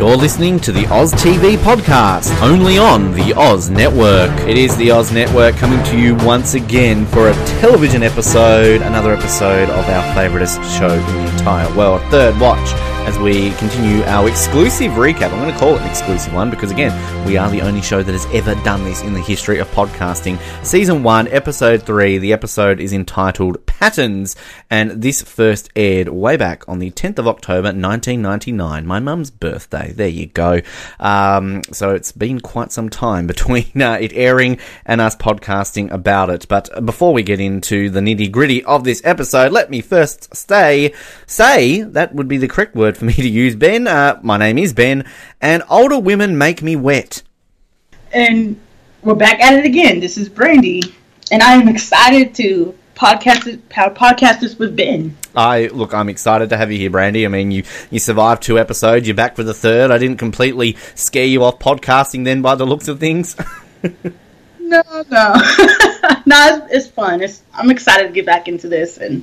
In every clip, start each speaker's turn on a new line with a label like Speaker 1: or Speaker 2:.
Speaker 1: You're listening to the Oz TV podcast, only on the Oz Network. It is the Oz Network coming to you once again for a television episode, another episode of our favouriteest show in the entire world, Third Watch as we continue our exclusive recap. I'm going to call it an exclusive one because, again, we are the only show that has ever done this in the history of podcasting. Season 1, Episode 3. The episode is entitled Patterns, and this first aired way back on the 10th of October 1999, my mum's birthday. There you go. Um, so it's been quite some time between uh, it airing and us podcasting about it. But before we get into the nitty gritty of this episode, let me first stay, say, that would be the correct word for me to use, Ben. Uh, my name is Ben, and older women make me wet.
Speaker 2: And we're back at it again. This is Brandy, and I am excited to podcast podcast this with Ben.
Speaker 1: I look, I'm excited to have you here, Brandy. I mean, you you survived two episodes. You're back for the third. I didn't completely scare you off podcasting then, by the looks of things.
Speaker 2: no, no, no. It's, it's fun. It's, I'm excited to get back into this and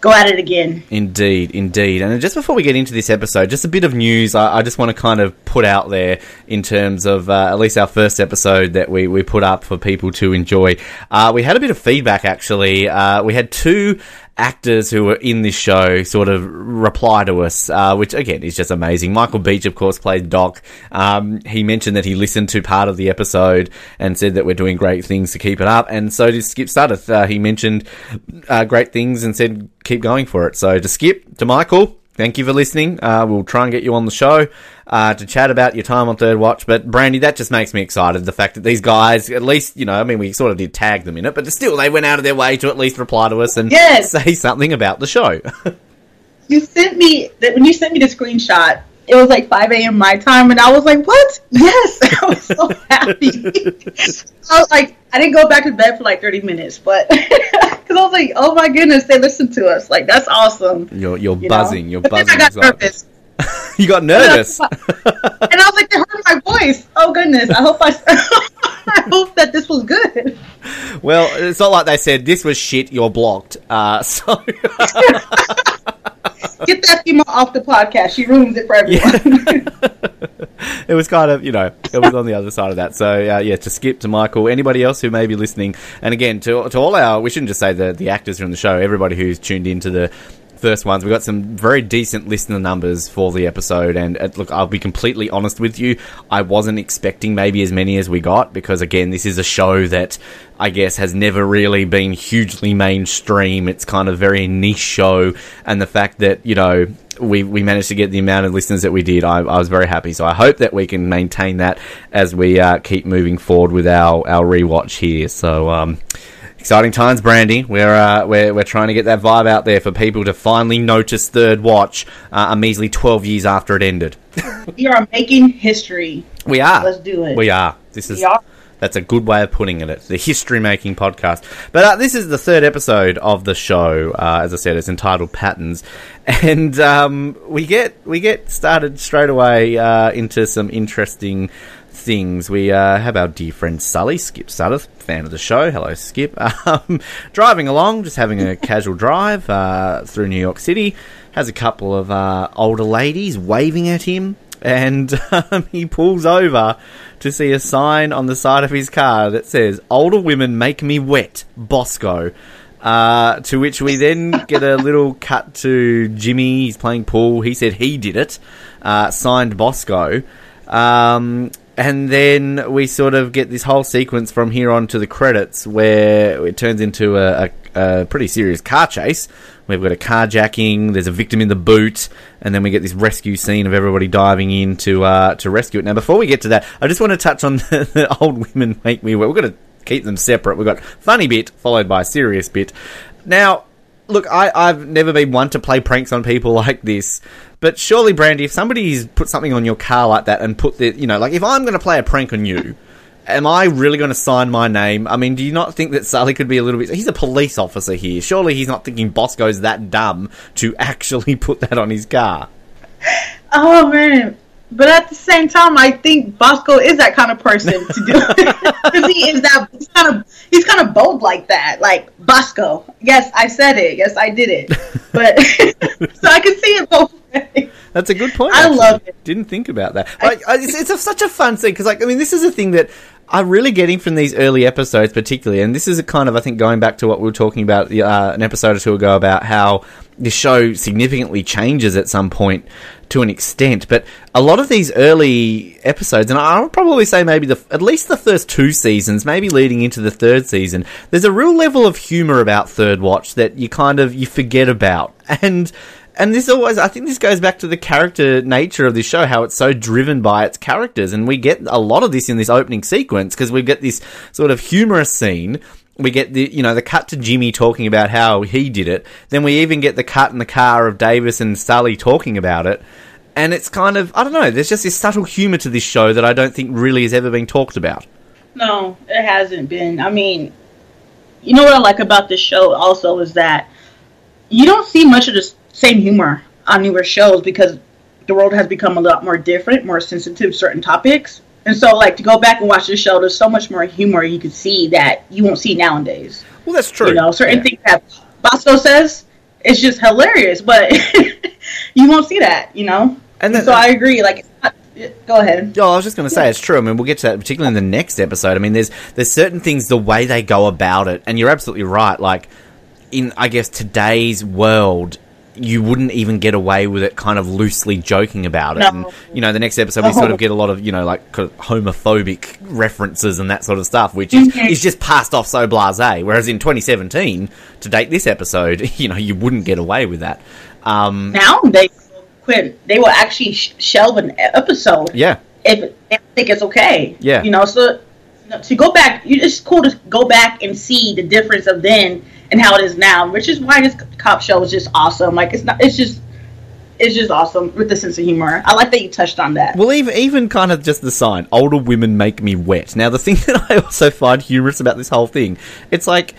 Speaker 2: go at it again.
Speaker 1: Indeed, indeed. And just before we get into this episode, just a bit of news I, I just want to kind of put out there in terms of uh, at least our first episode that we, we put up for people to enjoy. Uh, we had a bit of feedback actually. Uh, we had two actors who were in this show sort of reply to us, uh, which again is just amazing. Michael Beach, of course, played Doc. Um, he mentioned that he listened to part of the episode and said that we're doing great things to keep it up. And so did Skipp Sudduth. Uh, he mentioned uh, great things and said keep going for it. So to Skip, to Michael, thank you for listening. Uh, we'll try and get you on the show uh, to chat about your time on Third Watch. But Brandy, that just makes me excited. The fact that these guys, at least, you know, I mean, we sort of did tag them in it, but still, they went out of their way to at least reply to us and
Speaker 2: yes.
Speaker 1: say something about the show.
Speaker 2: you sent me that when you sent me the screenshot. It was like 5 a.m. my time, and I was like, "What? Yes!" I was so happy. I was like, I didn't go back to bed for like 30 minutes, but because I was like, "Oh my goodness, they listened to us! Like that's awesome."
Speaker 1: You're you're you buzzing. Know? You're but buzzing.
Speaker 2: I got nervous.
Speaker 1: you got nervous. and
Speaker 2: I was like, they heard my voice. Oh goodness! I hope I, I hope that this was good.
Speaker 1: Well, it's not like they said this was shit. You're blocked. Uh, so.
Speaker 2: Get that female off the podcast. She ruins it for everyone.
Speaker 1: Yeah. it was kind of, you know, it was on the other side of that. So, uh, yeah, to skip to Michael, anybody else who may be listening, and again, to, to all our, we shouldn't just say the, the actors from the show, everybody who's tuned into the first ones. We got some very decent listener numbers for the episode, and uh, look, I'll be completely honest with you. I wasn't expecting maybe as many as we got because, again, this is a show that I guess has never really been hugely mainstream. It's kind of very niche show, and the fact that you know we we managed to get the amount of listeners that we did, I, I was very happy. So I hope that we can maintain that as we uh, keep moving forward with our our rewatch here. So. Um, Exciting times, Brandy. We're, uh, we're, we're trying to get that vibe out there for people to finally notice Third Watch uh, a measly 12 years after it ended.
Speaker 2: we are making history.
Speaker 1: We are.
Speaker 2: Let's do it.
Speaker 1: We are. This is. That's a good way of putting it. It's the history making podcast. But uh, this is the third episode of the show. Uh, as I said, it's entitled Patterns, and um, we get we get started straight away uh, into some interesting things. We uh, have our dear friend Sully, Skipp Sudduth, fan of the show. Hello, Skip. Um, driving along, just having a casual drive uh, through New York City. Has a couple of uh, older ladies waving at him, and um, he pulls over to see a sign on the side of his car that says, Older women make me wet, Bosco. Uh, to which we then get a little cut to Jimmy. He's playing pool. He said he did it. Uh, signed Bosco. Um, and then we sort of get this whole sequence from here on to the credits where it turns into a, a, a pretty serious car chase. We've got a carjacking. There's a victim in the boot, and then we get this rescue scene of everybody diving in to uh, to rescue it. Now, before we get to that, I just want to touch on the, the old women make me. We're going to keep them separate. We've got funny bit followed by a serious bit. Now, look, I, I've never been one to play pranks on people like this, but surely, Brandy, if somebody's put something on your car like that and put the, you know, like if I'm going to play a prank on you, am I really going to sign my name? I mean, do you not think that Sully could be a little bit? He's a police officer here. Surely he's not thinking Bosco's that dumb to actually put that on his car.
Speaker 2: Oh man, but at the same time, I think Bosco is that kind of person to do it because he is that. He's kind of he's kind of bold like that, like Bosco. Yes, I said it. Yes, I did it. But so I can see it both ways.
Speaker 1: That's a good point.
Speaker 2: I
Speaker 1: actually.
Speaker 2: love it.
Speaker 1: Didn't think about that. Like, I- it's, it's a, such a fun thing because, like, I mean, this is a thing that I'm really getting from these early episodes, particularly, and this is a kind of, I think, going back to what we were talking about uh, an episode or two ago about how the show significantly changes at some point to an extent. But a lot of these early episodes, and I would probably say maybe the at least the first two seasons, maybe leading into the third season, there's a real level of humor about Third Watch that you kind of you forget about, and and this always I think this goes back to the character nature of this show, how it's so driven by its characters, and we get a lot of this in this opening sequence because we get this sort of humorous scene. We get the you know the cut to Jimmy talking about how he did it. Then we even get the cut in the car of Davis and Sully talking about it. And it's kind of I don't know. There's just this subtle humor to this show that I don't think really has ever been talked about.
Speaker 2: No, it hasn't been. I mean, you know what I like about this show also is that you don't see much of the s- same humor on newer shows because the world has become a lot more different, more sensitive to certain topics. And so, like, to go back and watch the show, there's so much more humor you can see that you won't see nowadays.
Speaker 1: Well, that's true.
Speaker 2: You know, certain
Speaker 1: Yeah.
Speaker 2: things that Bosco says, it's just hilarious, but you won't see that, you know?
Speaker 1: And
Speaker 2: And so I agree. Like, it's not, go ahead.
Speaker 1: Oh, I was just going to say it's true. I mean, we'll get to that particularly in the next episode. I mean, there's there's certain things the way they go about it, and you're absolutely right. Like in I guess today's world, you wouldn't even get away with it, kind of loosely joking about it.
Speaker 2: No.
Speaker 1: And you know, the next episode we sort of get a lot of you know like kind of homophobic references and that sort of stuff, which is,
Speaker 2: Mhm.
Speaker 1: is just passed off so blasé. Whereas in 2017, to date this episode, you know, you wouldn't get away with that. Um,
Speaker 2: Now they quit. They will actually sh- shelve an episode
Speaker 1: yeah.
Speaker 2: if they think it's okay.
Speaker 1: Yeah.
Speaker 2: You know, so you know, to go back, you- it's cool to go back and see the difference of then and how it is now, which is why this cop show is just awesome. Like it's not, it's just, it's just awesome with the sense of humor. I like that you touched on that.
Speaker 1: Well, even even kind of just the sign, older women make me wet. Now, the thing that I also find humorous about this whole thing, it's like,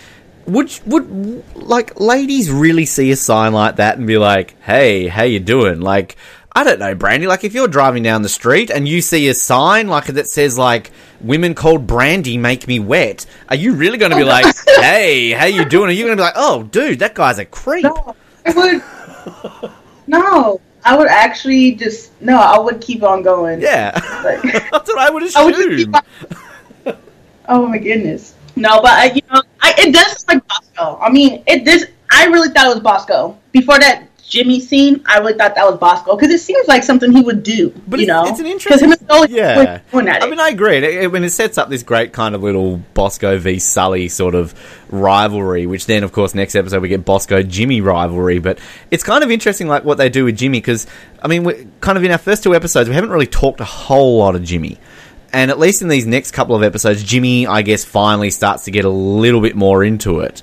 Speaker 1: would would like ladies really see a sign like that and be like, "Hey, how you doing?" Like, I don't know, Brandy. Like, if you're driving down the street and you see a sign like that says like "Women called Brandy make me wet," are you really going to be oh, like, "Hey, how you doing?" Are you going to be like, "Oh, dude, that guy's a creep"?
Speaker 2: No, I would. no, I would actually just no. I would keep on going.
Speaker 1: Yeah,
Speaker 2: Like-
Speaker 1: that's what I would
Speaker 2: I would
Speaker 1: assume.
Speaker 2: on- oh my goodness. No, but I, you know, I, it does like Bosco. I mean, it this. I really thought it was Bosco before that Jimmy scene. I really thought that was Bosco because it seems like something he would do.
Speaker 1: But
Speaker 2: you
Speaker 1: it's-
Speaker 2: know,
Speaker 1: it's an
Speaker 2: and
Speaker 1: Yeah. I mean, I agree. It, it- when it sets up this great kind of little Bosco v Sully sort of rivalry, which then, of course, next episode we get Bosco Jimmy rivalry. But it's kind of interesting, like what they do with Jimmy, because I mean, kind of in our first two episodes, we haven't really talked a whole lot of Jimmy. And at least in these next couple of episodes, Jimmy, I guess, finally starts to get a little bit more into it.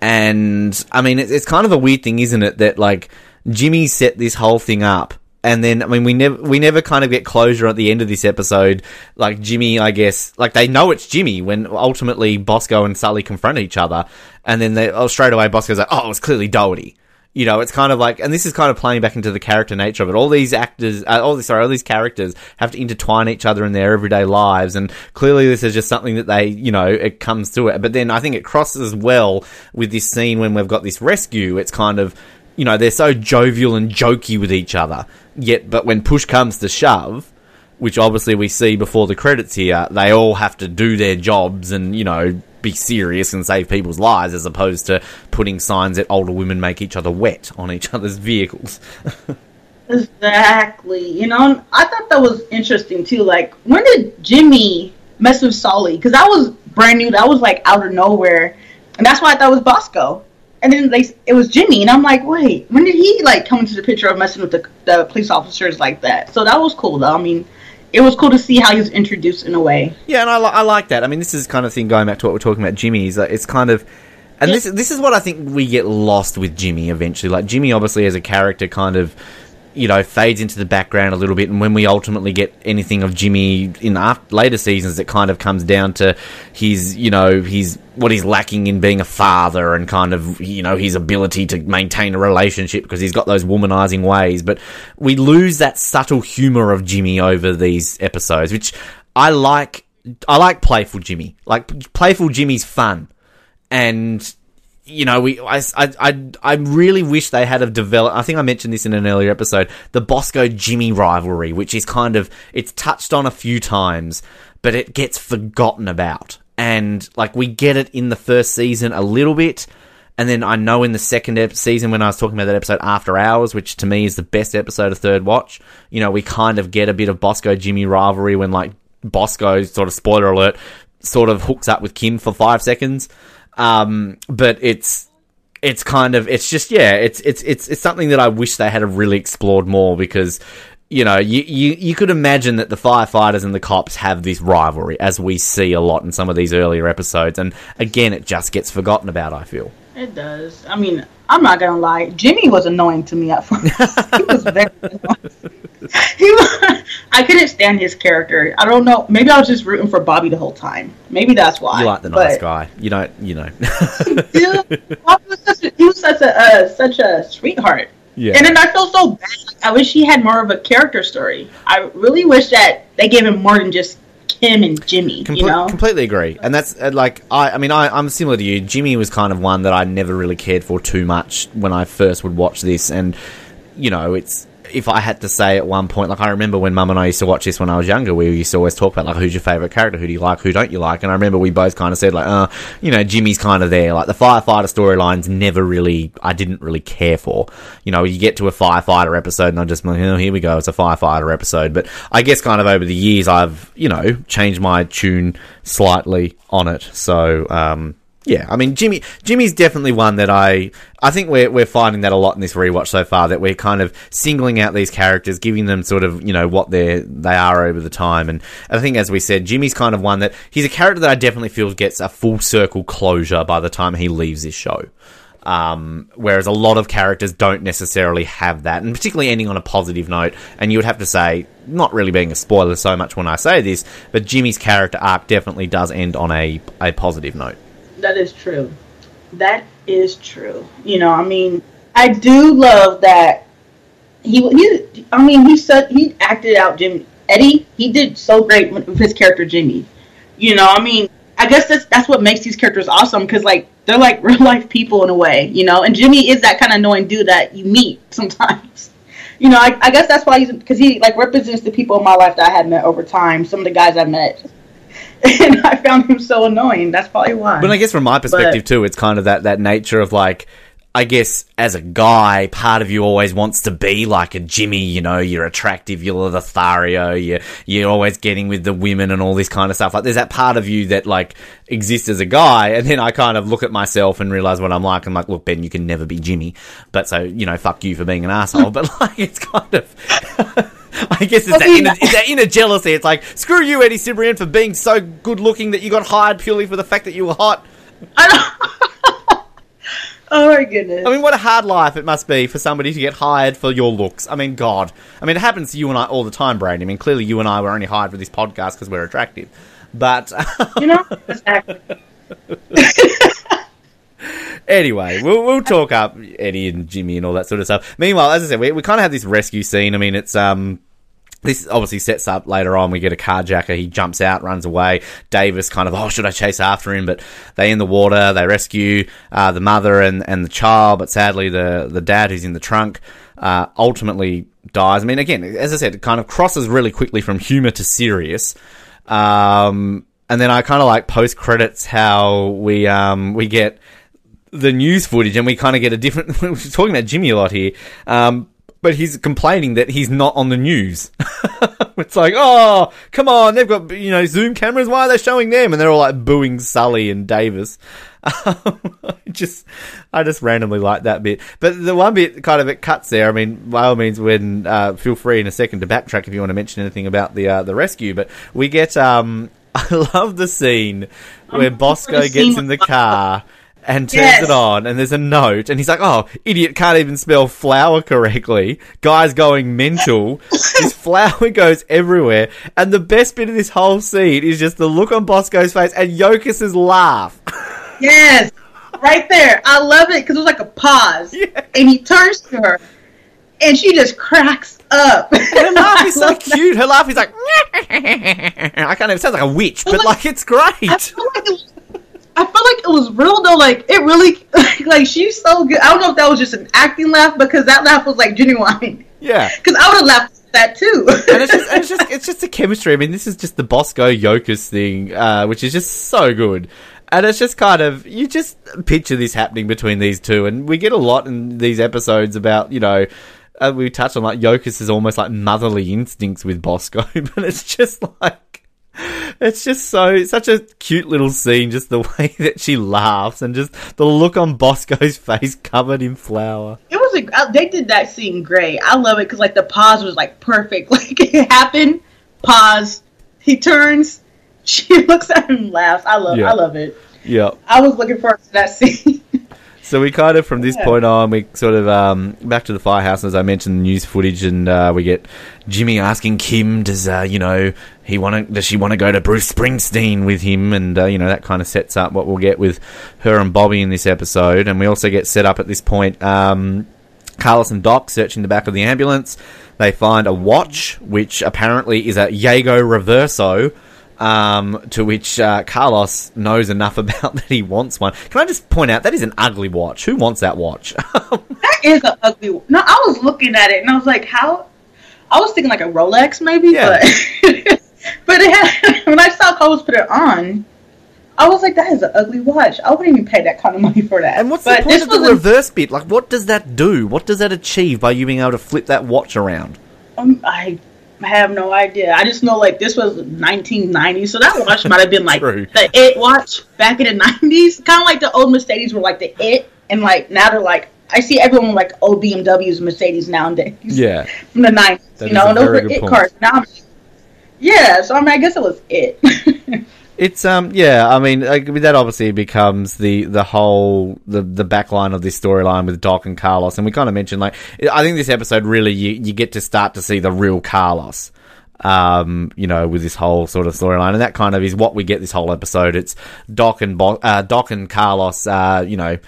Speaker 1: And I mean, it's, it's kind of a weird thing, isn't it? That like Jimmy set this whole thing up, and then I mean, we never we never kind of get closure at the end of this episode. Like Jimmy, I guess, like they know it's Jimmy when ultimately Bosco and Sully confront each other, and then they oh straight away Bosco's like, oh, it's clearly Doherty. You know, it's kind of like, and this is kind of playing back into the character nature of it. All these actors, uh, all these, sorry, all these characters have to intertwine each other in their everyday lives, and clearly this is just something that they, you know, it comes to it. But then I think it crosses well with this scene when we've got this rescue. It's kind of, you know, they're so jovial and jokey with each other. Yet, but when push comes to shove, which obviously we see before the credits here, they all have to do their jobs and, you know, be serious and save people's lives as opposed to putting signs that older women make each other wet on each other's vehicles.
Speaker 2: Exactly. You know, I thought that was interesting too. Like, when did Jimmy mess with Sully? Because that was brand new. That was like out of nowhere, and that's why I thought it was Bosco. And then they, it was Jimmy, and I'm like, wait, when did he like come into the picture of messing with the, the police officers like that? So that was cool, though. I mean, it was cool to see how he was introduced in a way.
Speaker 1: Yeah, and I, I like that. I mean, this is kind of thing going back to what we're talking about. Jimmy is that it's kind of, and this this is what I think we get lost with Jimmy eventually. Like Jimmy, obviously as a character, kind of, you know, fades into the background a little bit, and when we ultimately get anything of Jimmy in after, later seasons, it kind of comes down to his, you know, his what he's lacking in being a father, and kind of, you know, his ability to maintain a relationship because he's got those womanizing ways. But we lose that subtle humor of Jimmy over these episodes, which I like. I like playful Jimmy. Like playful Jimmy's fun, and you know, we I, I, I, really wish they had have developed. I think I mentioned this in an earlier episode. The Bosco Jimmy rivalry, which is kind of it's touched on a few times, but it gets forgotten about. And like we get it in the first season a little bit, and then I know in the second ep- season when I was talking about that episode After Hours, which to me is the best episode of Third Watch, you know, we kind of get a bit of Bosco Jimmy rivalry when like Bosco sort of spoiler alert sort of hooks up with Kim for five seconds. Um, but it's it's kind of it's just yeah, it's it's it's it's something that I wish they had really explored more because you know, you, you, you could imagine that the firefighters and the cops have this rivalry, as we see a lot in some of these earlier episodes, and again, it just gets forgotten about. I feel
Speaker 2: it does. I mean, I'm not gonna lie, Jimmy was annoying to me at first. he was very he was, I couldn't stand his character. I don't know. Maybe I was just rooting for Bobby the whole time. Maybe that's why.
Speaker 1: you like the nice guy. You don't, you know.
Speaker 2: Dude, Bobby was such a, he was such a uh, such a sweetheart.
Speaker 1: yeah.
Speaker 2: And then I feel so bad. I wish he had more of a character story. I really wish that they gave him more than just Kim and Jimmy.
Speaker 1: Comple-
Speaker 2: you know,
Speaker 1: completely agree, and that's uh, like I. I mean, I, I'm similar to you. Jimmy was kind of one that I never really cared for too much when I first would watch this, and you know, it's if I had to say at one point, like I remember when Mum and I used to watch this when I was younger, we used to always talk about like who's your favorite character, who do you like, who don't you like, and I remember we both kind of said like, uh, you know, Jimmy's kind of there. Like the firefighter storylines, never really, I didn't really care for. You know, you get to a firefighter episode, and I'm just like, oh, here we go, it's a firefighter episode. But I guess kind of over the years, I've you know changed my tune slightly on it. So. um yeah, I mean Jimmy. Jimmy's definitely one that I. I think we're we're finding that a lot in this rewatch so far. That we're kind of singling out these characters, giving them sort of you know what they they are over the time. And I think, as we said, Jimmy's kind of one that he's a character that I definitely feel gets a full circle closure by the time he leaves this show. Um, whereas a lot of characters don't necessarily have that, and particularly ending on a positive note. And you would have to say, not really being a spoiler so much when I say this, but Jimmy's character arc definitely does end on a a positive note.
Speaker 2: That is true. That is true. You know, I mean, I do love that he. he I mean, he said he acted out Jimmy Eddie. He did so great with his character Jimmy. You know, I mean, I guess that's that's what makes these characters awesome because like they're like real life people in a way. You know, and Jimmy is that kind of annoying dude that you meet sometimes. You know, I, I guess that's why he's because he like represents the people in my life that I had met over time. Some of the guys I met, and I found him so annoying. That's probably why.
Speaker 1: But I guess from my perspective too, it's kind of that that nature of like, I guess as a guy, part of you always wants to be like a Jimmy. You know, you're attractive, you're Lothario, you're, you're always getting with the women and all this kind of stuff. Like, there's that part of you that like exists as a guy, and then I kind of look at myself and realize what I'm like. I'm like, look, Ben, you can never be Jimmy. But so you know, fuck you for being an asshole. but like, it's kind of. I guess it's that, inner, it's that inner jealousy. It's like, screw you, Eddie Cibrian, for being so good looking that you got hired purely for the fact that you were hot.
Speaker 2: Oh my goodness.
Speaker 1: I mean, what a hard life it must be for somebody to get hired for your looks. I mean, God. I mean, it happens to you and I all the time, Brandy. I mean, clearly you and I were only hired for this podcast because we're attractive. But
Speaker 2: you know, exactly.
Speaker 1: anyway, we'll, we'll talk up Eddie and Jimmy and all that sort of stuff. Meanwhile, as I said, we, we kind of have this rescue scene. I mean, it's um. This obviously sets up later on. We get a carjacker. He jumps out, runs away. Davis kind of, oh, should I chase after him? But they in the water. They rescue uh, the mother and, and the child. But sadly, the the dad who's in the trunk uh, ultimately dies. I mean, again, as I said, it kind of crosses really quickly from humor to serious. Um, and then I kind of like post credits how we um, we get the news footage and we kind of get a different. We're talking about Jimmy a lot here, um, but he's complaining that he's not on the news. it's like, oh, come on, they've got you know zoom cameras. Why are they showing them? And they're all like booing Sully and Davis. Um, I just, I just randomly like that bit. But the one bit kind of it cuts there. I mean, by all means, when uh, feel free in a second to backtrack if you want to mention anything about the uh, the rescue. But we get, um, I love the scene where Bosco gets in the car and turns
Speaker 2: Yes.
Speaker 1: it on, and there's a note, and he's like, "Oh, idiot, can't even spell flower correctly." Guy's going mental. His flower goes everywhere, and the best bit of this whole scene is just the look on Bosco's face and Yokas's laugh.
Speaker 2: Yes, right there. I love it because it was like a pause, and he turns to her, and she just cracks up.
Speaker 1: Her laugh is so cute. Her laugh is like, I can't even. It sounds like a witch, but like it's
Speaker 2: I
Speaker 1: great.
Speaker 2: feel like it was, I felt like it was real though. Like it really, like she's so good. I don't know if that was just an acting laugh because that laugh was like genuine.
Speaker 1: Yeah,
Speaker 2: Because I would have laughed at that too.
Speaker 1: and it's just, it's just it's just the chemistry. I mean, this is just the Bosco Yokas thing, uh, which is just so good. And it's just kind of you just picture this happening between these two, and we get a lot in these episodes about you know. Uh, we touched on like Yokas is almost like motherly instincts with Bosco, but it's just like it's just so such a cute little scene, just the way that she laughs and just the look on Bosco's face covered in flour.
Speaker 2: it was a, uh, they did that scene great. I love it because like the pause was like perfect. Like it happened, pause. He turns. She looks at him, and laughs. I love.
Speaker 1: Yeah.
Speaker 2: I love it.
Speaker 1: Yeah.
Speaker 2: I was looking forward to that scene.
Speaker 1: So we kind of, from this
Speaker 2: Yeah.
Speaker 1: point on, we sort of um, back to the firehouse. As I mentioned, the news footage, and uh, we get Jimmy asking Kim, "Does uh, you know he want to? Does she want to go to Bruce Springsteen with him?" And uh, you know that kind of sets up what we'll get with her and Bobby in this episode. And we also get set up at this point. Um, Carlos and Doc searching the back of the ambulance. They find a watch, which apparently is a Jaeger Reverso. Um, to which uh, Carlos knows enough about that he wants one. Can I just point out that is an ugly watch? Who wants that watch?
Speaker 2: that is an ugly. No, I was looking at it and I was like, how? I was thinking like a Rolex maybe,
Speaker 1: Yeah.
Speaker 2: but but it had, when I saw Carlos put it on, I was like, that is an ugly watch. I wouldn't even pay that kind of money for that.
Speaker 1: and what's
Speaker 2: but
Speaker 1: the point
Speaker 2: this
Speaker 1: of the reverse bit? Like, what does that do? What does that achieve by you being able to flip that watch around?
Speaker 2: Um, I have no idea. I just know like this was 1990, so that watch might have been like
Speaker 1: True.
Speaker 2: the It watch back in the 90s. Kind of like the old Mercedes were like the It, and like now they're like I see everyone like old BMWs, Mercedes nowadays.
Speaker 1: Yeah,
Speaker 2: from the 90s.
Speaker 1: That
Speaker 2: you know, those were It
Speaker 1: point.
Speaker 2: cars. Now, yeah. So I mean, I guess it was It.
Speaker 1: It's um yeah, I mean like, that obviously becomes the the whole the the backline of this storyline with Doc and Carlos, and we kind of mentioned like I think this episode really you you get to start to see the real Carlos, um you know with this whole sort of storyline, and that kind of is what we get this whole episode. It's Doc and Bo- uh, Doc and Carlos, uh you know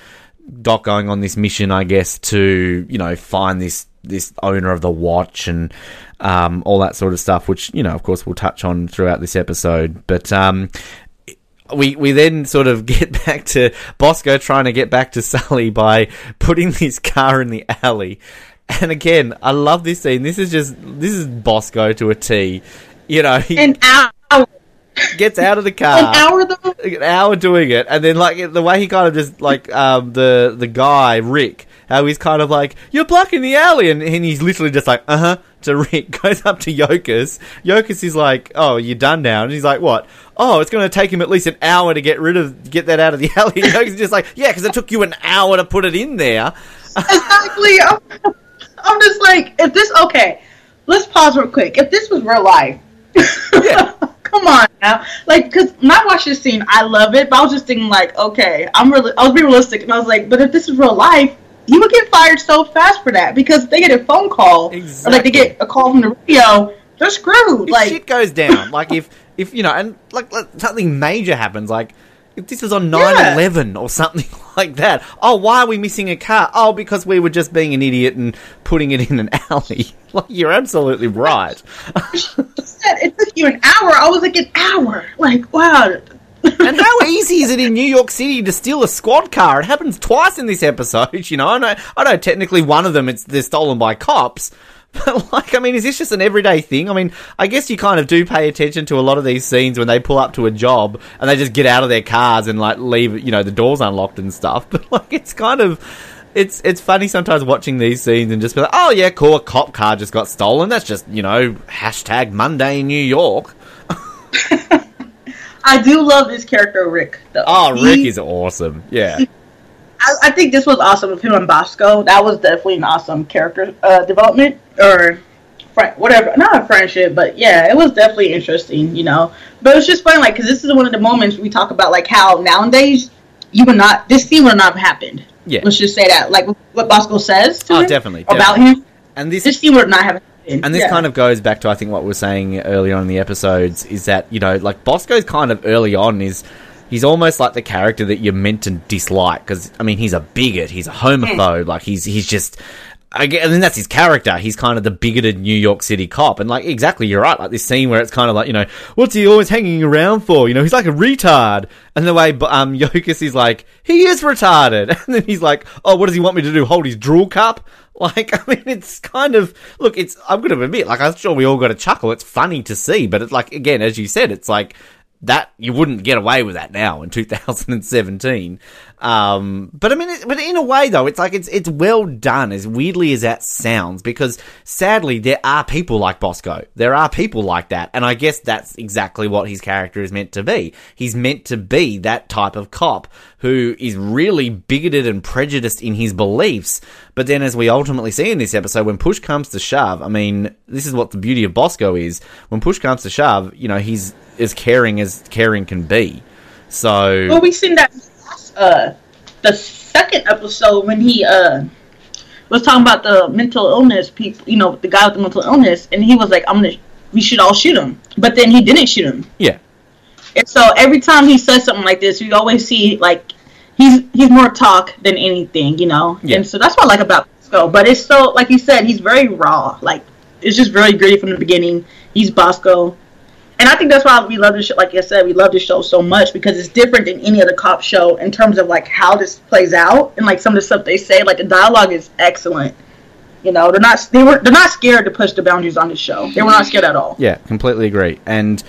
Speaker 1: Doc going on this mission, I guess, to you know find this this owner of the watch and um, all that sort of stuff, which you know, of course, we'll touch on throughout this episode. But um, we we then sort of get back to Bosco trying to get back to Sully by putting this car in the alley. And again, I love this scene. This is just this is Bosco to a T. You know, he
Speaker 2: An hour,
Speaker 1: gets out of the car
Speaker 2: an hour though.
Speaker 1: an hour doing it, and then like the way he kind of just like um the the guy Rick, how he's kind of like you're blocking the alley, and, and he's literally just like uh huh to Rick goes up to Yokas. Yokas is like, oh, you're done now, and he's like, what? Oh, it's going to take him at least an hour to get rid of get that out of the alley. And Yokas is just like, yeah, because it took you an hour to put it in there.
Speaker 2: Exactly. I'm, I'm just like, if this okay, let's pause real quick. If this was real life,
Speaker 1: Yeah.
Speaker 2: come on now. Like, because when I watched this scene, I love it, but I was just thinking like, okay, I'm really, I was being realistic, and I was like, but if this is real life. You would get fired so fast for that because if they get a phone call, or like they get a call from the radio, they're screwed.
Speaker 1: if
Speaker 2: like,
Speaker 1: shit goes down, like if if you know, and like, like something major happens, like if this was on 9-11 or something like that. Oh, why are we missing a car? Oh, because we were just being an idiot and putting it in an alley. Like you're absolutely right.
Speaker 2: said it took you an hour. I was like, an hour. Like, wow.
Speaker 1: And how easy is it in New York City to steal a squad car? It happens twice in this episode. You know, I know, I know. Technically, one of them it's they're stolen by cops. But like, I mean, is this just an everyday thing? I mean, I guess you kind of do pay attention to a lot of these scenes when they pull up to a job and they just get out of their cars and like leave, you know, the doors unlocked and stuff. But like, it's kind of. It's it's funny sometimes watching these scenes and just be like, oh yeah, cool, a cop car just got stolen. That's just you know hashtag Monday in New York.
Speaker 2: I do love this character, Rick. Though.
Speaker 1: Oh,
Speaker 2: He-
Speaker 1: Rick is awesome. Yeah.
Speaker 2: I, I think this was awesome with him and Bosco. That was definitely an awesome character uh, development or fri whatever. Not a friendship, but yeah, it was definitely interesting, you know. But it's just funny, like, because this is one of the moments we talk about, like, how nowadays you would not, this scene would not have happened.
Speaker 1: Yeah.
Speaker 2: Let's just say that, like, what Bosco says to
Speaker 1: Oh,
Speaker 2: him
Speaker 1: definitely,
Speaker 2: about
Speaker 1: definitely.
Speaker 2: him.
Speaker 1: And this
Speaker 2: This scene would not have happened.
Speaker 1: And this
Speaker 2: Yeah.
Speaker 1: kind of goes back to I think what we were saying earlier on in the episodes is that you know like Bosco's kind of early on is he's almost like the character that you're meant to dislike because I mean he's a bigot, he's a homophobe, like he's he's just again, and then that's his character. He's kind of the bigoted New York City cop, and like exactly, you're right. Like this scene where it's kind of like, you know, what's he always hanging around for? You know, he's like a retard. And the way um Yokas is like, he is retarded, and then he's like, oh, what does he want me to do? Hold his drool cup? Like, I mean, it's kind of look. It's I'm going to admit, like, I'm sure we all got a chuckle. It's funny to see, but it's like again, as you said, it's like that you wouldn't get away with that now in 2017. Um, but I mean, it, but in a way though, it's like it's it's well done, as weirdly as that sounds, because sadly there are people like Bosco. There are people like that, and I guess that's exactly what his character is meant to be. He's meant to be that type of cop who is really bigoted and prejudiced in his beliefs. But then, as we ultimately see in this episode, when push comes to shove, I mean, this is what the beauty of Bosco is. When push comes to shove, you know, he's as caring as caring can be. So,
Speaker 2: well, we've seen that uh, the second episode when he uh was talking about the mental illness people, you know, the guy with the mental illness, and he was like, "I'm gonna, we should all shoot him," but then he didn't shoot him.
Speaker 1: Yeah.
Speaker 2: And so every time he says something like this, you always see like he's he's more talk than anything, you know. Yeah. And so that's what I like about Bosco. But it's so like you said, he's very raw. Like it's just very gritty from the beginning. He's Bosco and I think that's why we love this show. Like I said, we love this show so much because it's different than any other cop show in terms of like how this plays out and like some of the stuff they say. Like the dialogue is excellent. You know, they're not they were they're not scared to push the boundaries on the show. They were not scared at all.
Speaker 1: Yeah, completely agree. And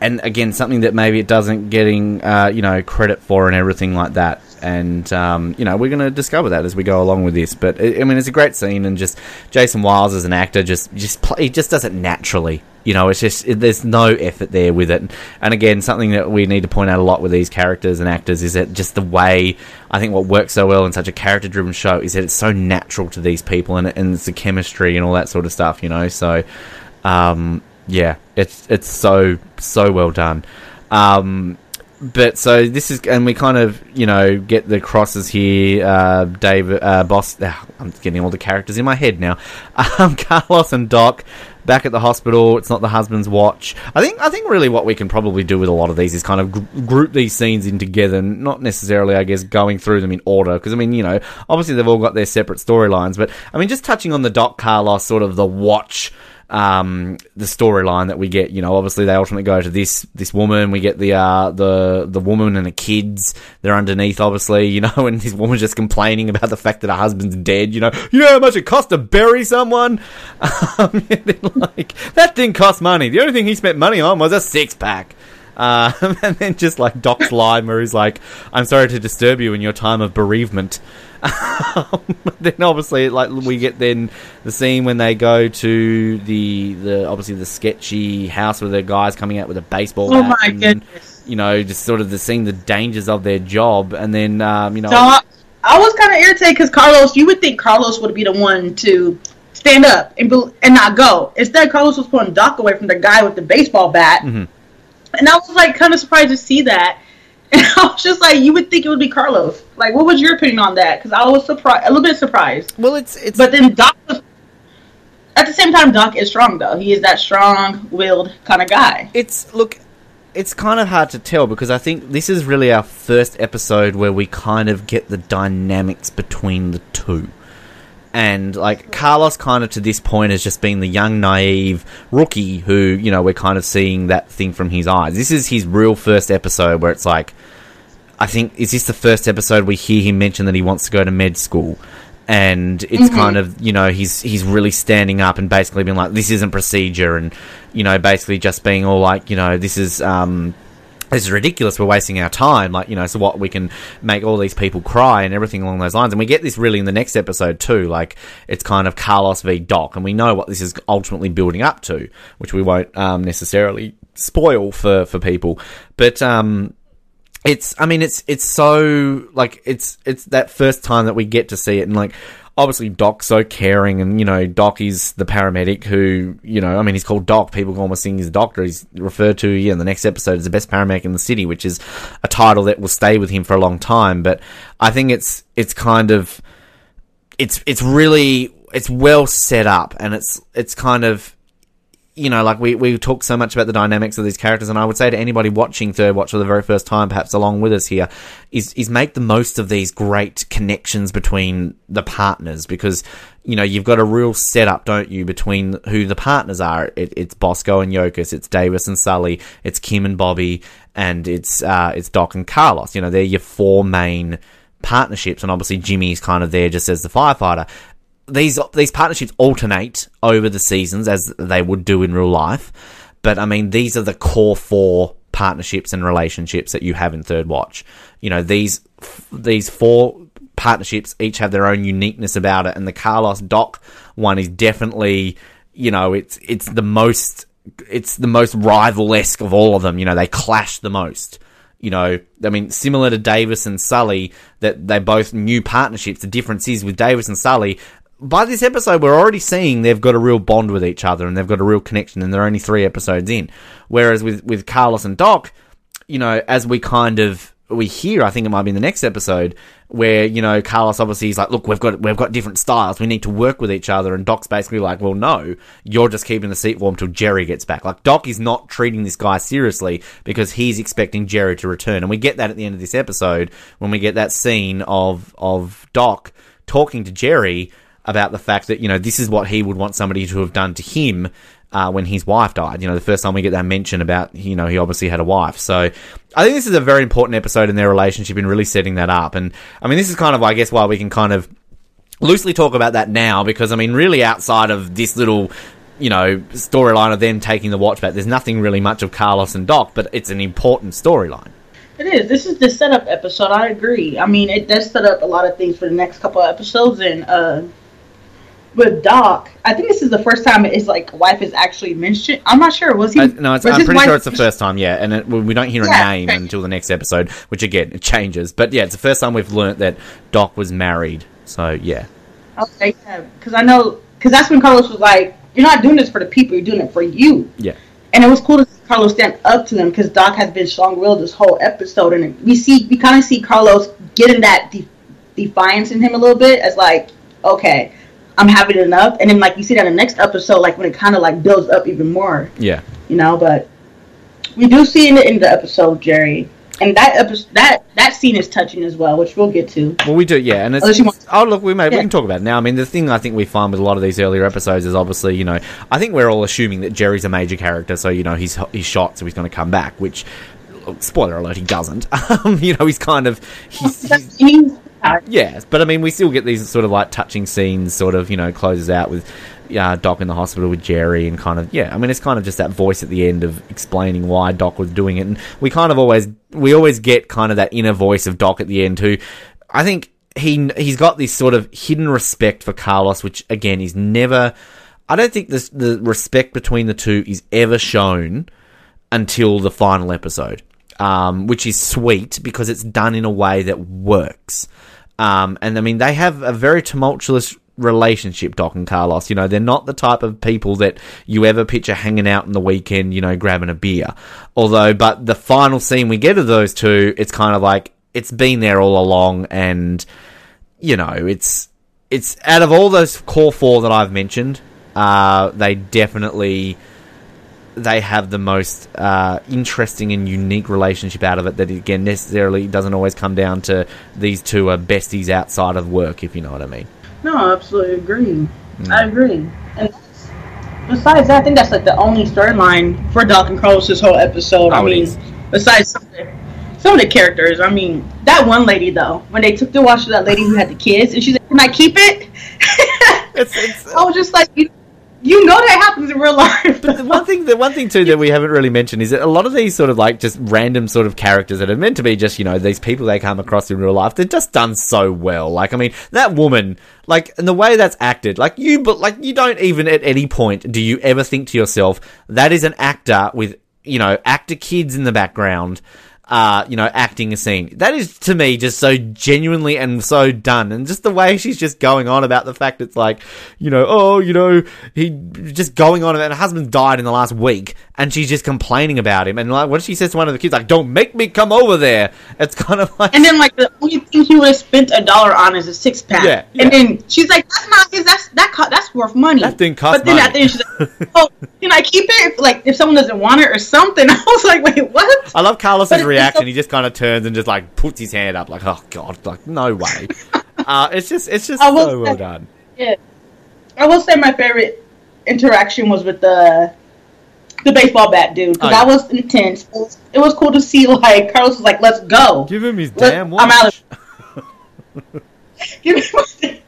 Speaker 1: and again, something that maybe it doesn't getting uh, you know credit for and everything like that. And um, you know, we're going to discover that as we go along with this. But I mean, it's a great scene, and just Jason Wiles as an actor just just play, he just does it naturally you know, it's just it, there's no effort there with it. And again, something that we need to point out a lot with these characters and actors is that just the way I think what works so well in such a character-driven show is that it's so natural to these people and, and it's the chemistry and all that sort of stuff. You know, so um, yeah, it's it's so so well done. Um, but so this is, and we kind of, you know, get the crosses here. Uh, David, uh, Boss, uh, I'm getting all the characters in my head now. Um, Carlos and Doc back at the hospital. It's not the husband's watch. I think I think really what we can probably do with a lot of these is kind of gr- group these scenes in together, not necessarily, I guess, going through them in order. Because I mean, you know, obviously they've all got their separate storylines, but I mean, just touching on the Doc Carlos sort of the watch um, the storyline that we get. You know, obviously they ultimately go to this this woman. We get the uh, the the woman and the kids. They're underneath, obviously. You know, and this woman's just complaining about the fact that her husband's dead. You know, you know how much it costs to bury someone. Um, like that didn't cost money. The only thing he spent money on was a six pack. Um, and then just like Doc's line where he's like, "I'm sorry to disturb you in your time of bereavement." Um, then obviously, like we get then the scene when they go to the the obviously the sketchy house where the guys coming out with a baseball.
Speaker 2: Oh my and, goodness!
Speaker 1: You know, just sort of the seeing the dangers of their job, and then um, you know.
Speaker 2: So I, I was kind of irritated because Carlos, you would think Carlos would be the one to stand up and be, and not go. Instead, Carlos was pulling Doc away from the guy with the baseball bat. Mm-hmm and I was like kind of surprised to see that. And I was just like, you would think it would be Carlos. Like, what was your opinion on that? Because I was surprised, a little bit surprised.
Speaker 1: Well, it's it's.
Speaker 2: But then Doc, at the same time, Doc is strong though. He is that strong-willed kind of guy.
Speaker 1: It's look, it's kind of hard to tell because I think this is really our first episode where we kind of get the dynamics between the two and like Carlos kind of to this point has just been the young naive rookie who you know we're kind of seeing that thing from his eyes. This is his real first episode where it's like I think is this the first episode we hear him mention that he wants to go to med school and it's mm-hmm. kind of you know he's he's really standing up and basically being like this isn't procedure and you know basically just being all like you know this is um this is ridiculous. We're wasting our time. Like, you know, so what we can make all these people cry and everything along those lines. And we get this really in the next episode too. Like, it's kind of Carlos v. Doc, and we know what this is ultimately building up to, which we won't um, necessarily spoil for for people. But um, it's, I mean, it's it's so like it's it's that first time that we get to see it, and like obviously Doc's so caring, and you know Doc is the paramedic who you know I mean he's called Doc. People almost think he's a doctor. He's referred to in the next episode as the best paramedic in the city, which is a title that will stay with him for a long time. But I think it's it's kind of it's it's really it's well set up, and it's it's kind of you know, like we, we talk so much about the dynamics of these characters, and I would say to anybody watching Third Watch for the very first time, perhaps along with us here, is is make the most of these great connections between the partners because you know you've got a real setup, don't you, between who the partners are. It, it's Bosco and Yokas, it's Davis and Sully, it's Kim and Bobby, and it's uh, it's Doc and Carlos. You know, they're your four main partnerships, and obviously Jimmy's kind of there just as the firefighter these these partnerships alternate over the seasons as they would do in real life. But I mean, these are the core four partnerships and relationships that you have in Third Watch. You know, these these four partnerships each have their own uniqueness about it, and the Carlos Doc one is definitely, you know, it's it's the most it's the most rival esque of all of them. You know, they clash the most. You know, I mean, similar to Davis and Sully, that they both new partnerships. The difference is with Davis and Sully, by this episode, we're already seeing they've got a real bond with each other and they've got a real connection, and they're only three episodes in. Whereas with with Carlos and Doc, you know, as we kind of we hear, I think it might be in the next episode where you know Carlos obviously is like, look, we've got we've got different styles, we need to work with each other, and Doc's basically like, well, no, you're just keeping the seat warm till Jerry gets back. Like Doc is not treating this guy seriously because he's expecting Jerry to return, and we get that at the end of this episode when we get that scene of of Doc talking to Jerry about the fact that you know this is what he would want somebody to have done to him uh, when his wife died. You know, the first time we get that mention about you know he obviously had a wife. So I think this is a very important episode in their relationship in really setting that up. And I mean, this is kind of I guess why we can kind of loosely talk about that now because I mean, really outside of this little you know, storyline of them taking the watch back. There's nothing really much of Carlos and Doc, but it's an important storyline.
Speaker 2: It is. This is the setup episode. I agree. I mean, it does set up a lot of things for the next couple of episodes, and uh, with Doc, I think this is the first time his like wife is actually mentioned. I'm not sure. Was he?
Speaker 1: No, I'm pretty sure it's the first time. Yeah, and it, we don't hear a yeah, name okay. until the next episode, which again it changes. But yeah, it's the first time we've learnt that Doc was married. So yeah.
Speaker 2: Okay, yeah, because I know because that's when Carlos was like, "You're not doing this for the people. You're doing it for you."
Speaker 1: Yeah.
Speaker 2: And it was cool to see Carlos stand up to them because Doc has been strong-willed this whole episode, and we see we kind of see Carlos getting that de- defiance in him a little bit as like, okay I'm having enough. And then like you see that in the next episode, like when it kind of like builds up even more.
Speaker 1: Yeah.
Speaker 2: You know, but we do see in the end of the episode, Jerry. And that episode, that that scene is touching as well, which we'll get to.
Speaker 1: Well, we do, yeah. And it's, it's oh look, we may yeah. we can talk about it now. I mean, the thing I think we find with a lot of these earlier episodes is obviously, you know, I think we're all assuming that Jerry's a major character, so you know he's he's shot, so he's going to come back. Which, spoiler alert, he doesn't. Um, you know, he's kind of he's, he's Yes, but I mean, we still get these sort of like touching scenes, sort of, you know, closes out with uh, Doc in the hospital with Jerry, and kind of, yeah, I mean, it's kind of just that voice at the end of explaining why Doc was doing it, and we kind of always, we always get kind of that inner voice of Doc at the end, who I think he he's got this sort of hidden respect for Carlos, which again is never. I don't think this the respect between the two is ever shown until the final episode, um, which is sweet because it's done in a way that works. Um, and I mean, they have a very tumultuous relationship, Doc and Carlos. You know, they're not the type of people that you ever picture hanging out in the weekend, you know, grabbing a beer. Although, but the final scene we get of those two, it's kind of like it's been there all along, and you know, it's it's out of all those core four that I've mentioned, uh, they definitely they have the most uh, interesting and unique relationship out of it that again necessarily doesn't always come down to these two are besties outside of work if you know what i mean.
Speaker 2: No i absolutely agree. Mm. i agree. And besides that i think that's like the only storyline for doc and carlos this whole episode. Oh, i mean besides some of, the, some of the characters i mean that one lady though when they took the watch to that lady who had the kids and she's like can i keep it? It's, it's, i was just like you you know that happens in real life.
Speaker 1: but the one thing, the one thing too that we haven't really mentioned is that a lot of these sort of like just random sort of characters that are meant to be just you know these people they come across in real life, they're just done so well. Like I mean, that woman, like and the way that's acted, like you, but like you don't even at any point do you ever think to yourself that is an actor with you know actor kids in the background uh, you know, acting a scene. That is to me just so genuinely and so done, and just the way she's just going on about the fact it's like, you know, oh, you know, he just going on about her husband died in the last week, and she's just complaining about him, and like what she says to one of the kids, like, "Don't make me come over there." It's kind of like,
Speaker 2: and then like the only thing he would have spent a dollar on is a six pack, yeah, yeah. and then she's like, "That's not his. That's that. Co- that's worth money."
Speaker 1: That thing cost. But then money. at the end, she's like,
Speaker 2: "Oh." can I keep it? Like if someone doesn't want it or something. I was like, wait, what?
Speaker 1: I love Carlos's
Speaker 2: But it's
Speaker 1: reaction. he just kind of turns and just like puts his hand up, like, "Oh God, like no way." uh, it's just, it's just so well
Speaker 2: say-
Speaker 1: done.
Speaker 2: Yeah. I will say my favorite interaction was with the the baseball bat dude because
Speaker 1: Oh, yeah.
Speaker 2: that was intense. It was, it was cool to see like Carlos was like, "Let's go."
Speaker 1: Give him his
Speaker 2: Let-
Speaker 1: damn
Speaker 2: I'm out
Speaker 1: Of-
Speaker 2: Give my,